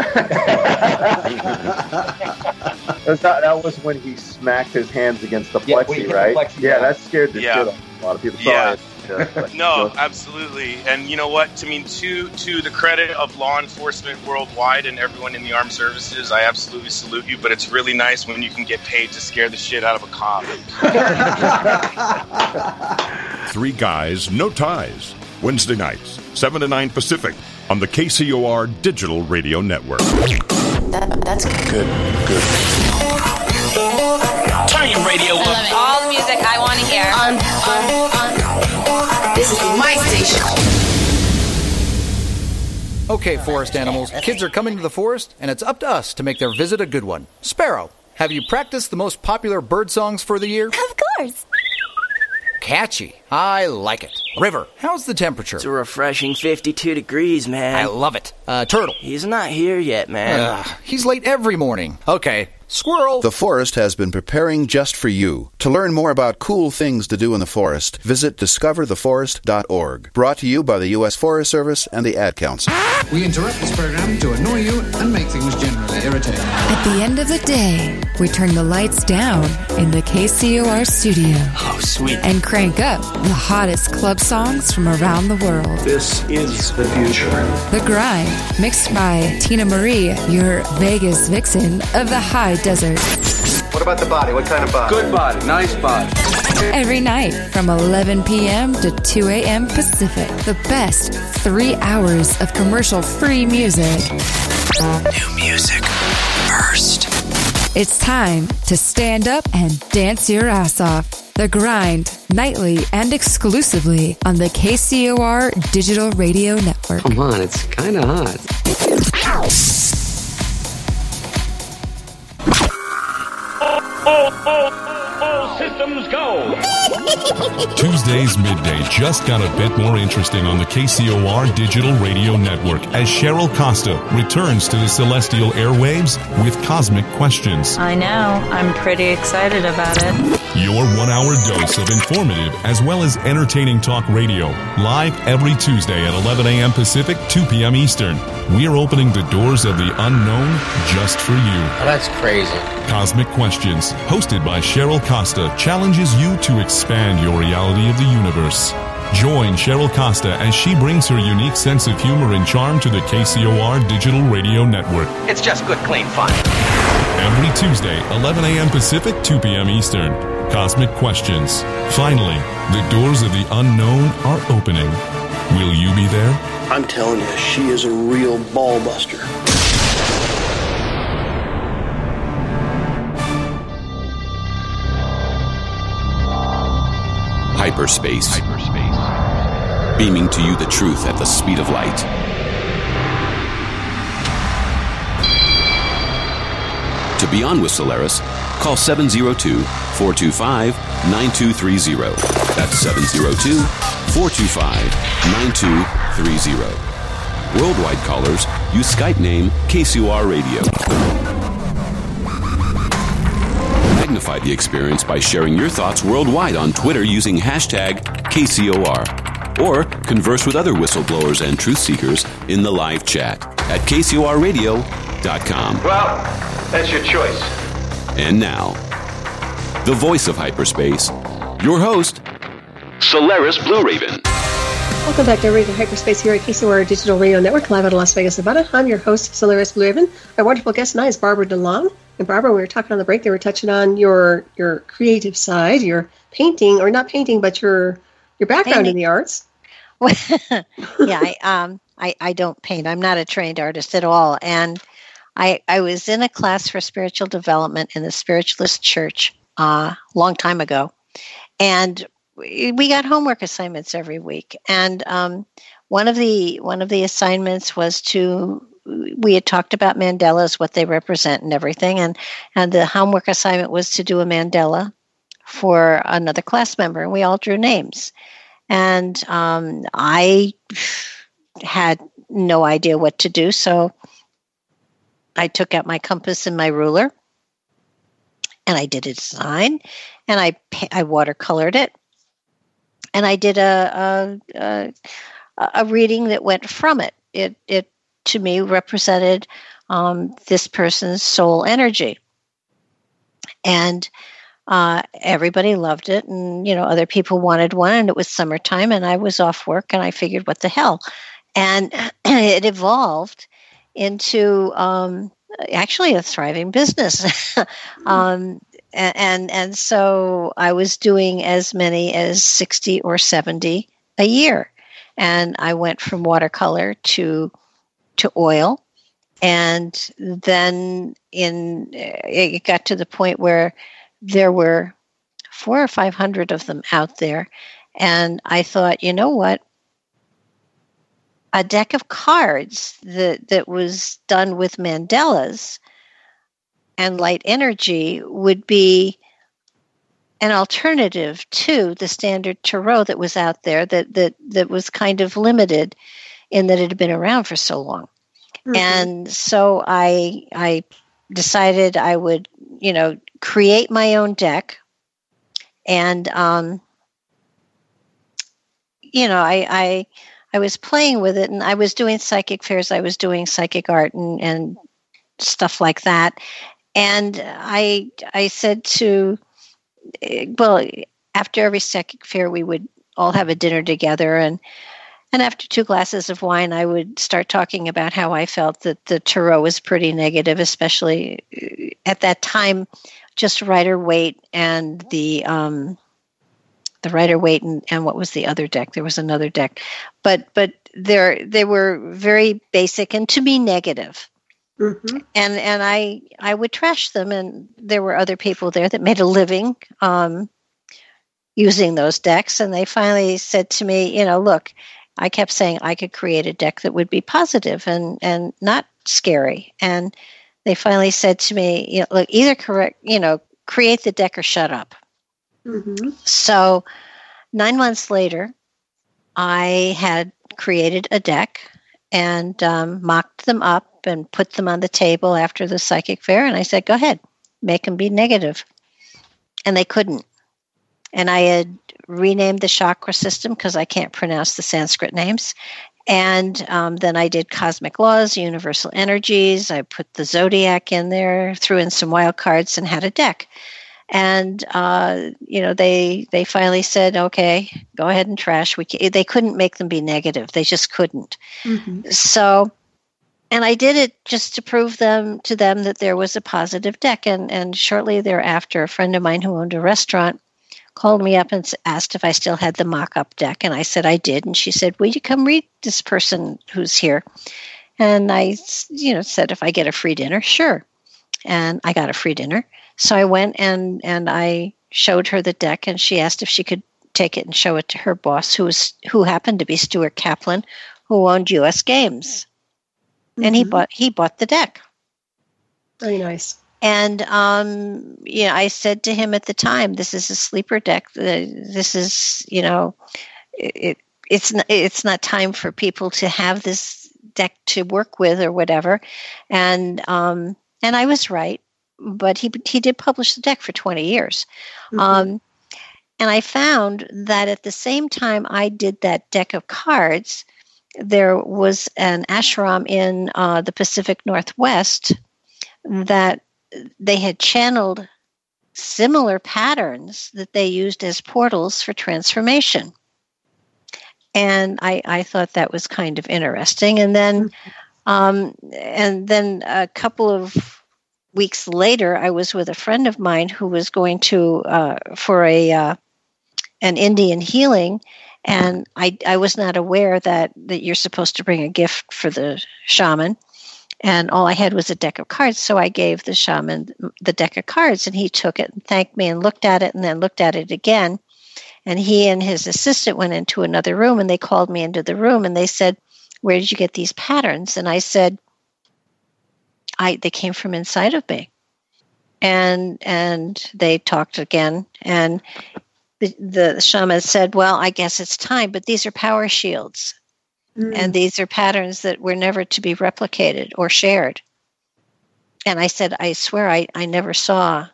That's not, that was when he smacked his hands against the Yeah, plexi, when he the right? plexi, yeah, yeah. that scared the Yeah. shit out of a lot of people. Yeah. Sorry. Yeah, (laughs) No, absolutely. And you know what? I mean, to to the credit of law enforcement worldwide and everyone in the armed services, I absolutely salute you. But it's really nice when you can get paid to scare the shit out of a cop. (laughs) Three Guys, No Ties. Wednesday nights, 7 to 9 Pacific on the KCOR Digital Radio Network. that's good. Good. Turn your radio up. All the music I want to hear. On, on, on. This is my station. Okay, forest animals, kids are coming to the forest, and it's up to us to make their visit a good one. Sparrow, have you practiced the most popular bird songs for the year? Of course. Catchy. I like it. River, how's the temperature? It's a refreshing 52 degrees, man. I love it. Uh, Turtle. He's not here yet, man. Ugh, he's late every morning. Okay, Squirrel! The forest has been preparing just for you. To learn more about cool things to do in the forest, visit discovertheforest.org. Brought to you by the U.S. Forest Service and the Ad Council. We interrupt this program to annoy you and make things generally irritating. At the end of the day, we turn the lights down in the KCOR studio. Oh, sweet. And crank up the hottest club songs from around the world. This is the future. The Grind, mixed by Tina Marie, your Vegas vixen of the high desert. What about the body? What kind of body? Good body. Nice body. Every night from 11 p.m. to 2 a.m. Pacific. The best three hours of commercial free music. New music first. It's time to stand up and dance your ass off. The Grind, nightly and exclusively on the KCOR Digital Radio Network. Come on, it's kind of hot. All, all, all systems go. Tuesdays midday just got a bit more interesting on the KCOR Digital Radio Network as Cheryl Costa returns to the celestial airwaves with cosmic questions. I know. I'm pretty excited about it. Your one hour dose of informative as well as entertaining talk radio. Live every Tuesday at 11 a.m. Pacific, 2 p.m. Eastern. We're opening the doors of the unknown just for you. Oh, that's crazy. Cosmic Questions, hosted by Cheryl Costa, challenges you to expand your reality of the universe. Join Cheryl Costa as she brings her unique sense of humor and charm to the KCOR Digital Radio Network. It's just good, clean fun. Every Tuesday, 11 a.m. Pacific, 2 p.m. Eastern. Cosmic Questions. Finally, the doors of the unknown are opening. Will you be there? I'm telling you, she is a real ball Hyperspace. Hyperspace. Beaming to you the truth at the speed of light. To be on with Solaris, call 702 425 9230. That's 702 425 9230. Worldwide callers use Skype name KCOR Radio. Magnify the experience by sharing your thoughts worldwide on Twitter using hashtag KCOR. Or converse with other whistleblowers and truth seekers in the live chat at KCORradio.com. Well, that's your choice. And now, the voice of hyperspace, your host, Solaris Blue Raven. Welcome back to Radio Hyperspace here at KCOR Digital Radio Network, live out of Las Vegas, Nevada. I'm your host, Solaris Blue Raven. My wonderful guest tonight is Barbara DeLong. And Barbara, we were talking on the break, they were touching on your your creative side, your painting, or not painting, but your your background Painting. in the arts. (laughs) yeah, I, um, I, I don't paint. I'm not a trained artist at all. And I, I was in a class for spiritual development in the Spiritualist Church a uh, long time ago. And we we got homework assignments every week. And um, one of the one of the assignments was to we had talked about mandalas, what they represent, and everything. And and the homework assignment was to do a mandala for another class member, and we all drew names. And um, I had no idea what to do, so I took out my compass and my ruler, and I did a design, and I I watercolored it, and I did a a, a, a reading that went from it. It it to me represented um, this person's soul energy, and uh, everybody loved it, and you know other people wanted one, and it was summertime, and I was off work, and I figured, what the hell, and (clears throat) it evolved into um, actually a thriving business. (laughs) um, a- and and so I was doing as many as sixty or seventy a year, and I went from watercolor to to oil, and then in it got to the point where there were four or five hundred of them out there, and I thought, you know what? A deck of cards that that was done with mandalas and light energy would be an alternative to the standard tarot that was out there that that that was kind of limited in that it had been around for so long. And so I I decided I would, you know, create my own deck. And, um, you know, I, I, I was playing with it and I was doing psychic fairs. I was doing psychic art and, and stuff like that. And I, I said to, eh, well, after every psychic fair, we would all have a dinner together and and after two glasses of wine, I would start talking about how I felt that the tarot was pretty negative, especially uh, at that time, just Rider Waite and the um, the Rider Waite and, and what was the other deck? There was another deck, but but there they were very basic and to me negative. Mm-hmm. And and I I would trash them, and there were other people there that made a living um, using those decks, and they finally said to me, you know, look, I kept saying I could create a deck that would be positive and and not scary. And they finally said to me, you know, look, either correct, you know, create the deck or shut up. Mm-hmm. So, nine months later, I had created a deck and um, mocked them up and put them on the table after the psychic fair. And I said, go ahead, make them be negative. And they couldn't. And I had renamed the chakra system because I can't pronounce the Sanskrit names. And um, then I did cosmic laws, universal energies. I put the zodiac in there, threw in some wild cards, and had a deck. And uh, you know, they they finally said, "Okay, go ahead and trash." We can. they couldn't make them be negative; they just couldn't. Mm-hmm. So, and I did it just to prove them to them that there was a positive deck. And and shortly thereafter, a friend of mine who owned a restaurant called me up and asked if I still had the mock up deck. And I said I did. And she said, Will you come read this person who's here? And I, you know, said, If I get a free dinner, sure. And I got a free dinner. So I went and, and I showed her the deck and she asked if she could take it and show it to her boss, who was who happened to be Stuart Kaplan, who owned US Games. Mm-hmm. And he bought he bought the deck. Very nice. And um, you know, I said to him at the time, "This is a sleeper deck. This is, you know, it, it's not, it's not time for people to have this deck to work with or whatever." And um, and I was right, but he he did publish the deck for twenty years. Mm-hmm. Um, and I found that at the same time I did that deck of cards, there was an ashram in uh, the Pacific Northwest that they had channeled similar patterns that they used as portals for transformation. And I, I thought that was kind of interesting. And then, um, and then a couple of weeks later, I was with a friend of mine who was going to uh, for a uh, an Indian healing, and I I was not aware that that you're supposed to bring a gift for the shaman and all I had was a deck of cards. So I gave the shaman the deck of cards, and he took it and thanked me and looked at it and then looked at it again. And he and his assistant went into another room and they called me into the room and they said, Where did you get these patterns? And I said, I they came from inside of me. And and they talked again and the, the shaman said, Well, I guess it's time, but these are power shields. Mm. And these are patterns that were never to be replicated or shared. And I said, I swear I, I never saw.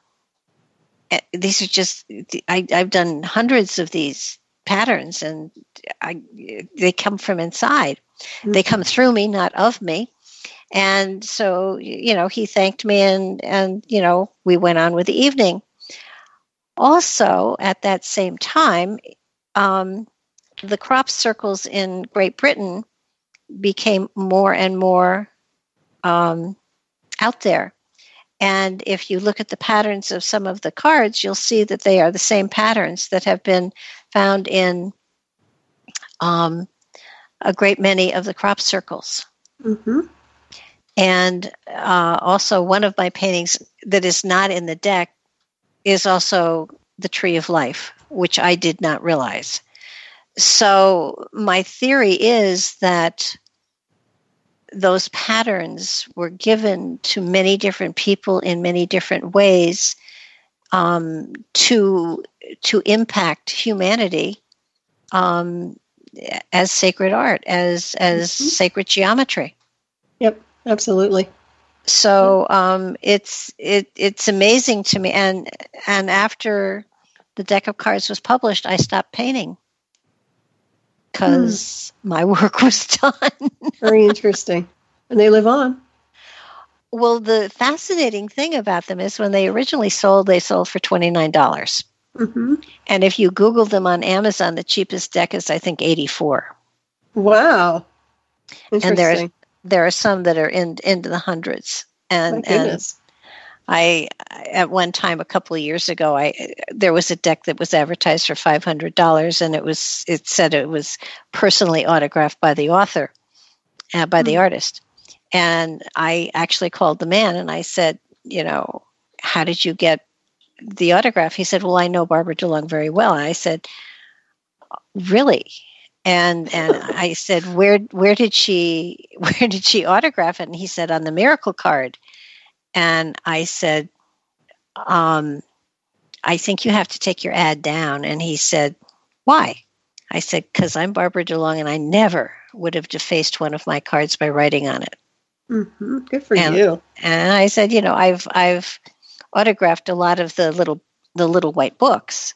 Eh, these are just, I, I've done hundreds of these patterns and I, they come from inside. Mm. They come through me, not of me. And so, you know, he thanked me and, and, you know, we went on with the evening. Also, at that same time, um, the crop circles in Great Britain became more and more um, out there. And if you look at the patterns of some of the cards, you'll see that they are the same patterns that have been found in um, a great many of the crop circles. Mm-hmm. And uh, also, one of my paintings that is not in the deck is also the Tree of Life, which I did not realize so my theory is that those patterns were given to many different people in many different ways um, to to impact humanity um, as sacred art, as as mm-hmm. sacred geometry. Yep, absolutely. So um, it's it it's amazing to me, and and after the deck of cards was published, I stopped painting because my (laughs) work was done. Very interesting. And they live on. Well, the fascinating thing about them is when they originally sold, they sold for twenty nine dollars. Mm-hmm. And if you Google them on Amazon, the cheapest deck is I think eighty four. Wow. And there Interesting. there are some that are in into the hundreds. And and. I at one time a couple of years ago, I there was a deck that was advertised for five hundred dollars, and it was it said it was personally autographed by the author, uh, by the artist. And I actually called the man and I said, you know, how did you get the autograph? He said, well, I know Barbara DeLong very well. And I said, really? And and I said, where where did she (laughs) where did she autograph it? And he said, on the miracle card. And I said, um, I think you have to take your ad down. And he said, why? I said, because I'm Barbara DeLong and I never would have defaced one of my cards by writing on it. hmm Good for and, you. And I said, you know, I've I've autographed a lot of the little the little white books,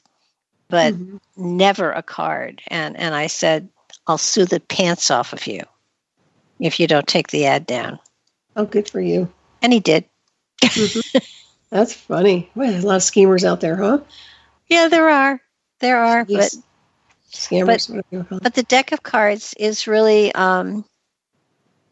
but never a card. And and I said, I'll sue the pants off of you if you don't take the ad down. Oh, good for you. And he did. That's funny. Well, there's a lot of schemers out there, huh? Yeah, there are. There are, but Scammers. but, whatever you call them. but the deck of cards is really um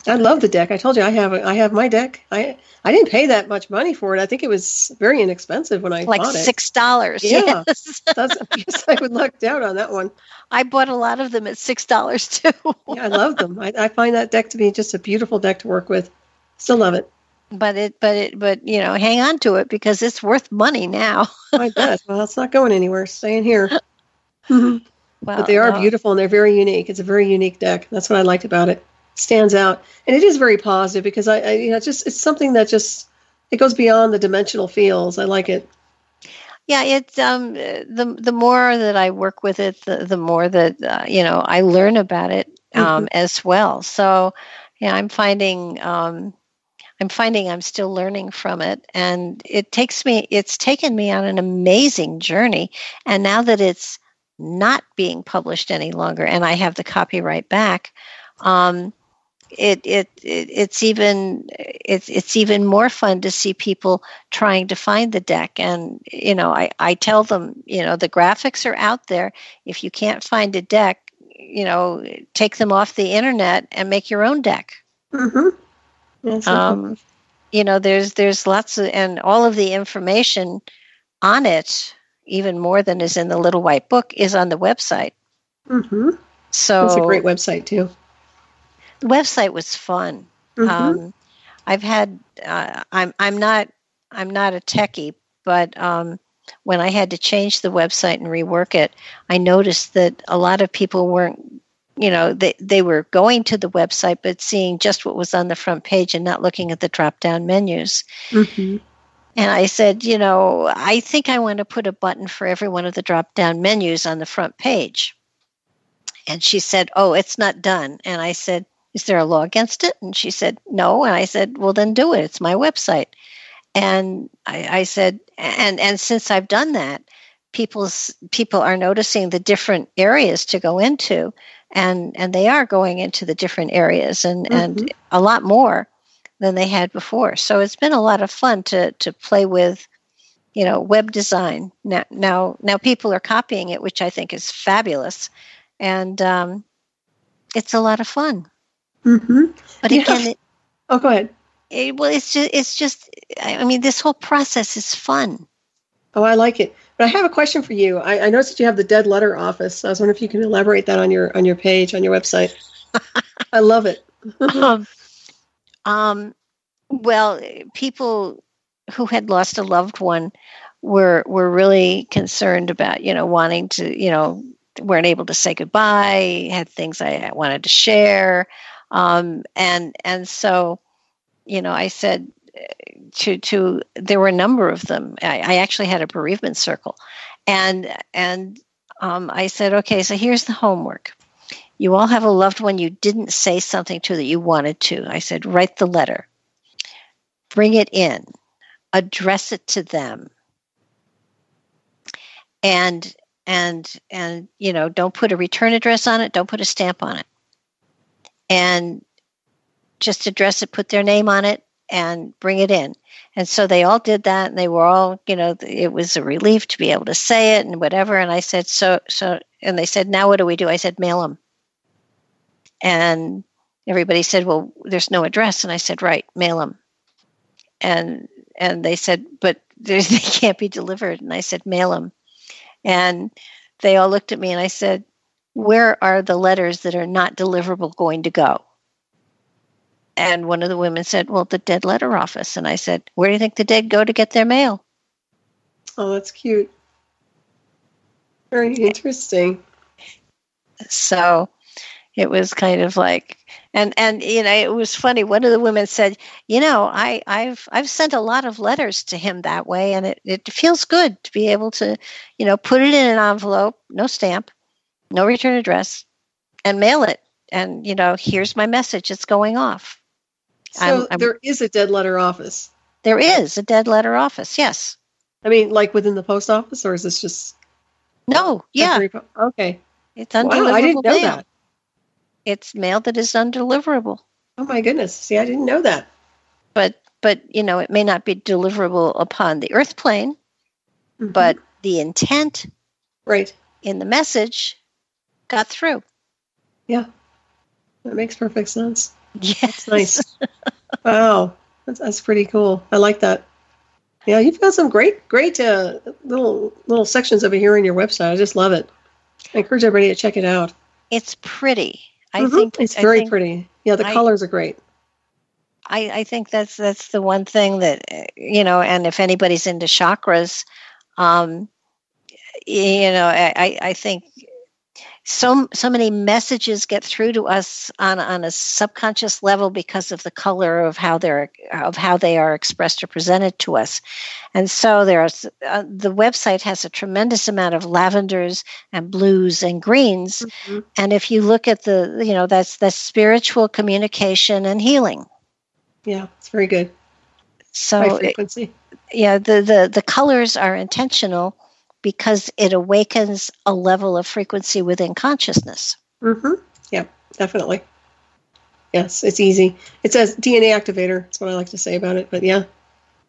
I love the deck. I told you I have I have my deck. I I didn't pay that much money for it. I think it was very inexpensive when I like bought it. six dollars. Yeah, (laughs) Yes. that's, I guess I would lucked out on that one. I bought a lot of them at six dollars too. Yeah, I love them. I, I find that deck to be just a beautiful deck to work with. Still love it. But it but it but you know, hang on to it because it's worth money now. (laughs) I bet. Well, it's not going anywhere. It's staying here. Mhm. Well, but they are no. beautiful and they're very unique. It's a very unique deck. That's what I liked about it. stands out, and it is very positive because I, I you know, it's just it's something that just it goes beyond the dimensional feels. I like it. Yeah, it's um the the more that I work with it, the the more that uh, you know I learn about it um, Mhm. as well. So yeah, I'm finding um, I'm finding I'm still learning from it, and it takes me it's taken me on an amazing journey. And now that it's not being published any longer, and I have the copyright back. Um, it, it it it's even it's it's even more fun to see people trying to find the deck and you know I, I tell them you know the graphics are out there if you can't find a deck you know take them off the internet and make your own deck Mm-hmm. Um, you know there's there's lots of and all of the information on it even more than is in the little white book is on the website mm-hmm. so It's a great website too. the website was fun. Mhm. Um, I've had uh, I'm I'm not I'm not a techie, but um, when I had to change the website and rework it, I noticed that a lot of people weren't you know they they were going to the website but seeing just what was on the front page and not looking at the drop down menus. Mm-hmm. And I said, you know, I think I want to put a button for every one of the drop down menus on the front page. And she said, Oh, it's not done. And I said, Is there a law against it? And she said, No. And I said, Well, then do it. It's my website. And I, I said, and and since I've done that, people's people are noticing the different areas to go into, and and they are going into the different areas and and a lot more than they had before. So it's been a lot of fun to to play with, you know, web design. Now now now people are copying it, which I think is fabulous, and um, it's a lot of fun. Mm-hmm. But again, it, Oh, go ahead. it, well, it's just it's just. I mean, this whole process is fun. Oh, I like it. But I have a question for you. I, I noticed that you have the dead letter office. I was wondering if you can elaborate that on your on your page on your website. (laughs) I love it. um, um, well, people who had lost a loved one were were really concerned about you know wanting to you know weren't able to say goodbye, had things I wanted to share, um, and and so you know I said to to there were a number of them. I, I actually had a bereavement circle, and and um, I said, okay, so here's the homework. You all have a loved one you didn't say something to that you wanted to. I said, write the letter. bring it in, address it to them, and and and you know don't put a return address on it, don't put a stamp on it, and just address it, put their name on it, and bring it in. And so they all did that, and they were all, you know, it was a relief to be able to say it and whatever. And I said, so, so, and they said, now what do we do? I said, mail them. And everybody said, well, there's no address. And I said, right, mail them. And and they said, but (laughs) they can't be delivered. And I said, mail them. And they all looked at me, and I said, where are the letters that are not deliverable going to go? And one of the women said, Well, the dead letter office. And I said, Where do you think the dead go to get their mail? Oh, that's cute. Very interesting. So it was kind of like and and you know it was funny one of the women said you know i i've i've sent a lot of letters to him that way and it, it feels good to be able to you know put it in an envelope no stamp no return address and mail it and you know here's my message it's going off So I'm- I'm- there is a dead letter office. there is a dead letter office yes I mean, like within the post office, or is this just no yeah po- okay? it's Wow, undeliverable I didn't know mail. that. it's mail that is undeliverable Oh my goodness! See, I didn't know that. but but you know it may not be deliverable upon the earth plane mm-hmm. but the intent right in the message got through Yeah, that makes perfect sense. (laughs) yes That's nice. Wow, that's, that's pretty cool. I like that. Yeah, you've got some great, great uh, little little sections over here on your website. I just love it. I encourage everybody to check it out. it's pretty i Mhm. think it's I very think- pretty. Yeah, the I- colors are great. I, I think that's that's the one thing that uh, you know, and if anybody's into chakras, um, you know, I- I think so so many messages get through to us on on a subconscious level because of the color of how they're of how they are expressed or presented to us, and so there's uh, the website has a tremendous amount of lavenders and blues and greens, and if you look at the you know that's that's spiritual communication and healing. Yeah, it's very good. So High it- yeah, the, the the colors are intentional because it awakens a level of frequency within consciousness. Mm-hmm. Yeah, definitely. Yes, it's easy. It's a DNA activator. That's what I like to say about it. But yeah,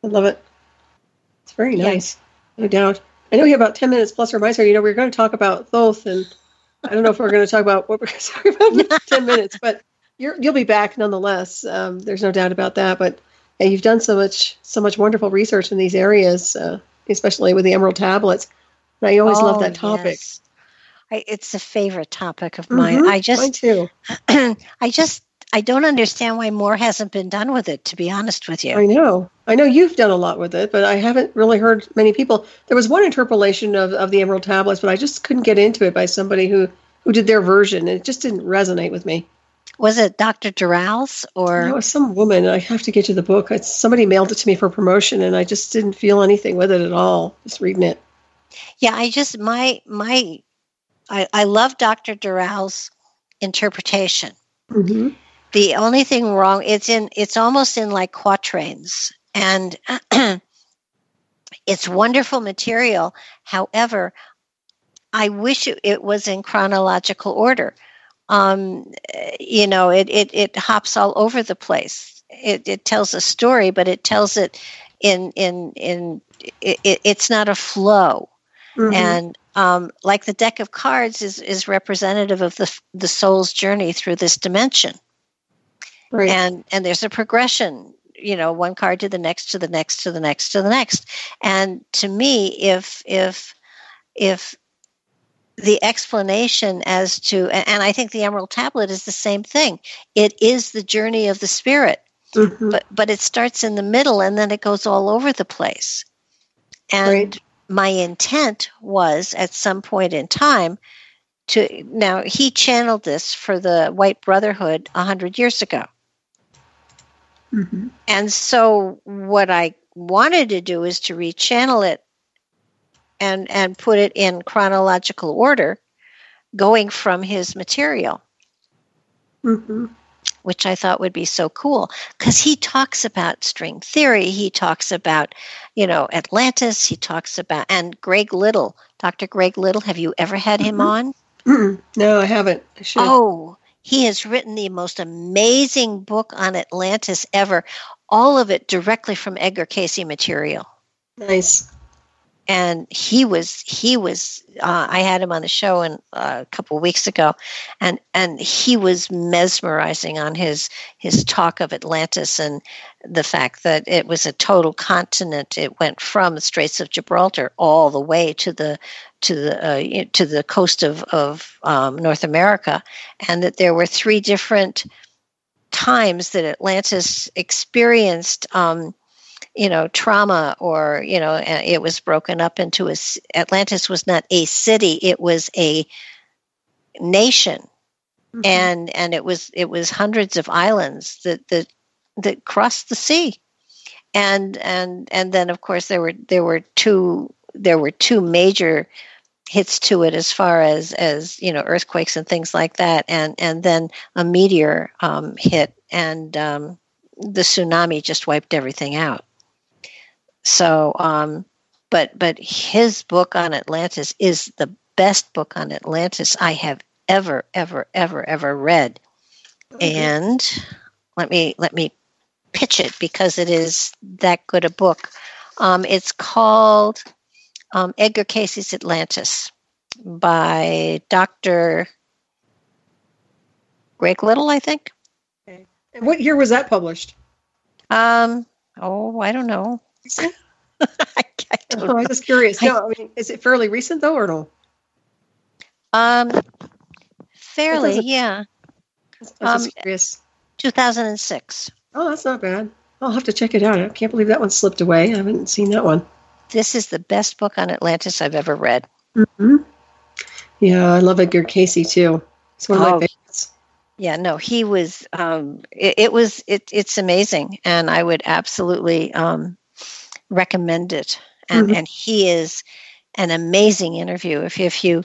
I love it. It's very Yeah. nice, no doubt. I know we have about ten minutes plus or minus. You know, we are going to talk about Thoth, and I don't know if we're going to talk about what we're going (laughs) to talk about in (laughs) ten minutes, but you're, you'll be back nonetheless. Um, there's no doubt about that. But yeah, you've done so much, so much wonderful research in these areas, uh, especially with the Emerald tablets. And I always love Oh, that topic. yes. I, it's a favorite topic of mine. Mhm, I just, mine too. (clears throat) I just, I don't understand why more hasn't been done with it. To be honest with you, I know. I know you've done a lot with it, but I haven't really heard many people. There was one interpolation of, of the Emerald Tablets, but I just couldn't get into it by somebody who, who did their version. and It just didn't resonate with me. was it Dr. Doreal's or It was some woman. I have to get you the book. It's, somebody mailed it to me for promotion, and I just didn't feel anything with it at all, just reading it. Yeah, I just my my I, I love Dr. Doreal's interpretation. Mm-hmm. The only thing wrong it's in it's almost in like quatrains and (clears throat) it's wonderful material. However, I wish it, it was in chronological order. Um, you know, it, it it hops all over the place. It it tells a story, but it tells it in in in it, it's not a flow Mhm. and um, like the deck of cards is is representative of the the soul's journey through this dimension Right. and and there's a progression you know one card to the next to the next to the next to the next and to me if if if the explanation as to and i think the emerald tablet is the same thing it is the journey of the spirit Mhm. but but it starts in the middle and then it goes all over the place and my intent was at some point in time to now he channeled this for the white brotherhood a hundred years ago Mhm. and so what i wanted to do is to rechannel it and and put it in chronological order going from his material Mhm. Which I thought would be so cool because he talks about string theory. He talks about, you know, Atlantis. He talks about, and Greg Little, Dr. Greg Little. Have you ever had him mm-hmm. on? Mm-mm. No, I haven't. I. Oh, he has written the most amazing book on Atlantis ever. All of it directly from Edgar Cayce material. Nice. And he was he was uh, I had him on the show in, uh, a couple of weeks ago, and and he was mesmerizing on his his talk of Atlantis and the fact that it was a total continent. It went from the Straits of Gibraltar all the way to the to the uh, to the coast of of um, North America, and that there were three different times that Atlantis experienced. Um, you know trauma or you know it was broken up into a atlantis was not a city it was a nation. Mm-hmm. and and it was it was hundreds of islands that that that crossed the sea. And and and then of course there were there were two there were two major hits to it as far as as you know earthquakes and things like that. And and then a meteor um, hit and um, the tsunami just wiped everything out so um, but but his book on atlantis is the best book on atlantis i have ever ever ever ever read and let me let me pitch it because it is that good a book um, it's called um, Edgar Cayce's Atlantis by Dr. Greg Little, I think. Okay. And what year was that published? Um, oh, I don't know. (laughs) I, I don't oh, I'm just curious. No, I mean, is it fairly recent though, or no? Um, fairly, yeah. I was um, curious. 2006. Oh, that's not bad. I'll have to check it out. I can't believe that one slipped away. I haven't seen that one. This is the best book on Atlantis I've ever read. Mm-hmm. Yeah, I love Edgar Cayce too. It's one of oh, my favorites. Yeah, no, he was. Um, it, it, was. It, it's amazing, and I would absolutely um, recommend it. And mm-hmm. and he is an amazing interview. If if you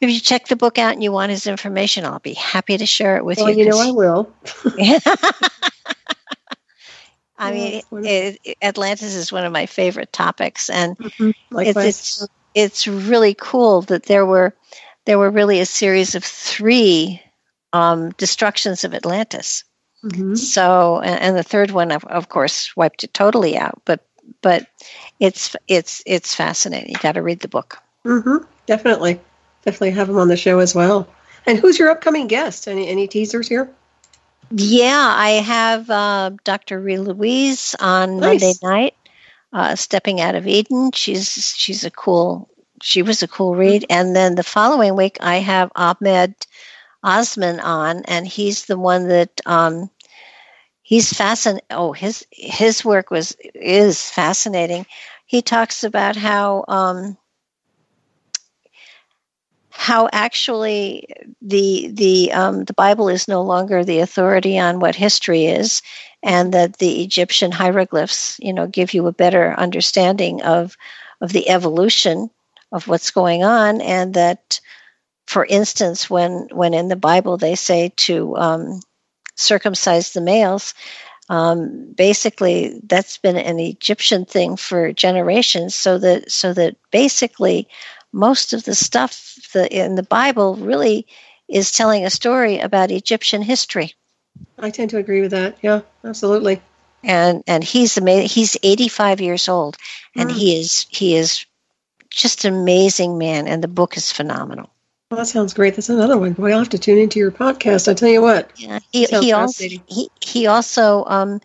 if you check the book out and you want his information, I'll be happy to share it with well, you. you know, I will. (laughs) I mean, it, it, Atlantis is one of my favorite topics, and mm-hmm. it's, it's it's really cool that there were there were really a series of three um, destructions of Atlantis. Mm-hmm. So, and, and, the third one, of, of course, wiped it totally out. But but it's it's it's fascinating. You got to read the book. Mm-hmm. Definitely, definitely have him on the show as well. And who's your upcoming guest? Any any teasers here? Yeah, I have uh, Dr. Ree Louise on nice. Monday night, uh, stepping out of Eden. She's she's a cool. She was a cool read. And then the following week, I have Ahmed Osman on, and he's the one that um, he's fascinating. Oh, his his work was is fascinating. He talks about how um, how actually the the um, the Bible is no longer the authority on what history is, and that the Egyptian hieroglyphs, you know, give you a better understanding of of the evolution of what's going on, and that, for instance, when when in the Bible they say to um, circumcise the males, um, basically that's been an Egyptian thing for generations. So that so that basically most of the stuff in the Bible really is telling a story about Egyptian history. I tend to agree with that. Yeah, absolutely. And and he's amazing. He's 85 years old, and mm. he is he is just an amazing man. And the book is phenomenal. Well, that sounds great. That's another one. Boy, I'll have to tune into your podcast. I tell you what. Yeah, he, he also he, he also um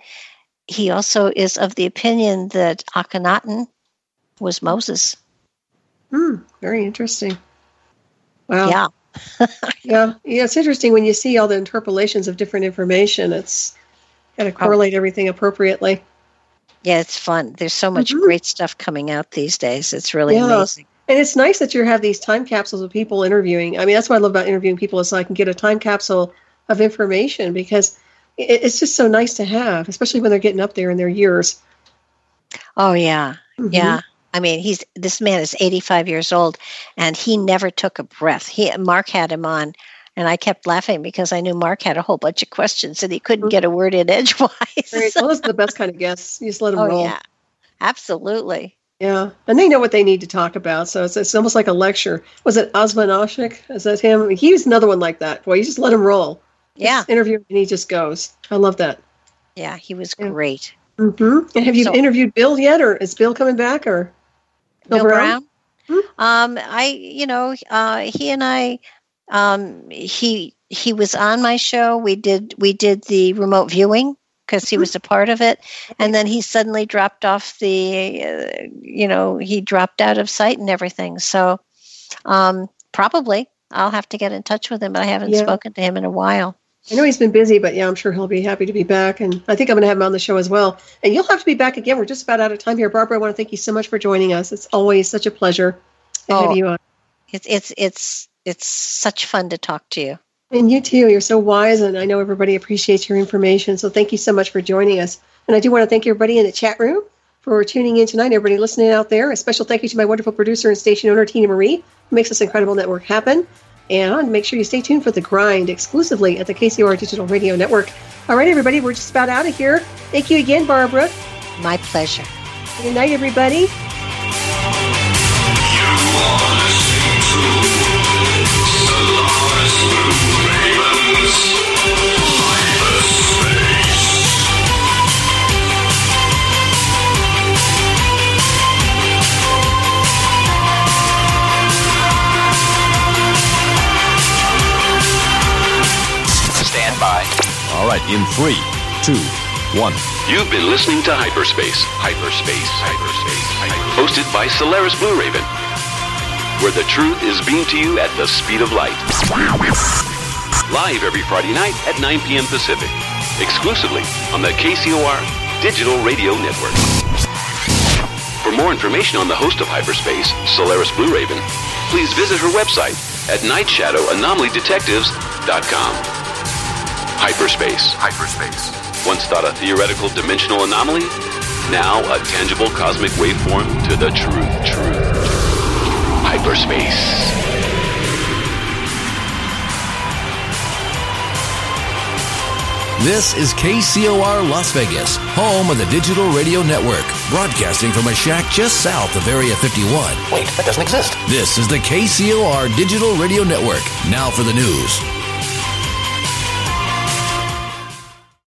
he also is of the opinion that Akhenaten was Moses. Hmm, very interesting. Wow. Yeah. (laughs) yeah. Yeah. It's interesting when you see all the interpolations of different information. It's got to correlate oh. everything appropriately. Yeah, it's fun. There's so much mm-hmm. great stuff coming out these days. It's really yeah. amazing. And it's nice that you have these time capsules of people interviewing. I mean, that's what I love about interviewing people is so I can get a time capsule of information because it's just so nice to have, especially when they're getting up there in their years. Oh yeah, mm-hmm. yeah. I mean, he's this man is 85 years old, and he never took a breath. He Mark had him on, And I kept laughing because I knew Mark had a whole bunch of questions and he couldn't get a word in edgewise. Right. Well, those are (laughs) the best kind of guests. You just let them oh, roll. yeah. Absolutely. Yeah, and they know what they need to talk about, so it's, it's almost like a lecture. Was it Osman Ashik? Is that him? I mean, he was another one like that. Boy, you just let him roll. Yeah. Just interview him and he just goes. I love that. Yeah, he was great. hmm And have you So- interviewed Bill yet, or is Bill coming back, or Bill Brown. Um, I, you know, uh, he and I, um, he he was on my show. We did we did the remote viewing because he was a part of it, and then he suddenly dropped off the, uh, you know, he dropped out of sight and everything. So, um, probably I'll have to get in touch with him, but I haven't Yeah. spoken to him in a while. I know he's been busy, but yeah, I'm sure he'll be happy to be back. And I think I'm going to have him on the show as well. And you'll have to be back again. We're just about out of time here. Barbara, I want to thank you so much for joining us. It's always such a pleasure to Oh. have you on. It's it's it's it's such fun to talk to you. And you too. You're so wise, and I know everybody appreciates your information. So thank you so much for joining us. And I do want to thank everybody in the chat room for tuning in tonight. Everybody listening out there. A special thank you to my wonderful producer and station owner, Tina Marie, who makes this incredible network happen. And make sure you stay tuned for the grind exclusively at the KCOR Digital Radio Network. All right, everybody, we're just about out of here. Thank you again, Barbara. My pleasure. Good night, everybody. In three, two, one. You've been listening to Hyperspace. Hyperspace. Hyperspace. Hosted by Solaris Blue Raven. Where the truth is beamed to you at the speed of light. Live every Friday night at 9 p.m. Pacific. Exclusively on the KCOR Digital Radio Network. For more information on the host of Hyperspace, Solaris Blue Raven, please visit her website at nightshadowanomalydetectives.com. Hyperspace. Hyperspace. Once thought a theoretical dimensional anomaly, now a tangible cosmic waveform to the truth. Truth. Hyperspace. This is KCOR Las Vegas, home of the Digital Radio Network, broadcasting from a shack just south of Area 51. Wait, that doesn't exist. This is the KCOR Digital Radio Network. Now for the news.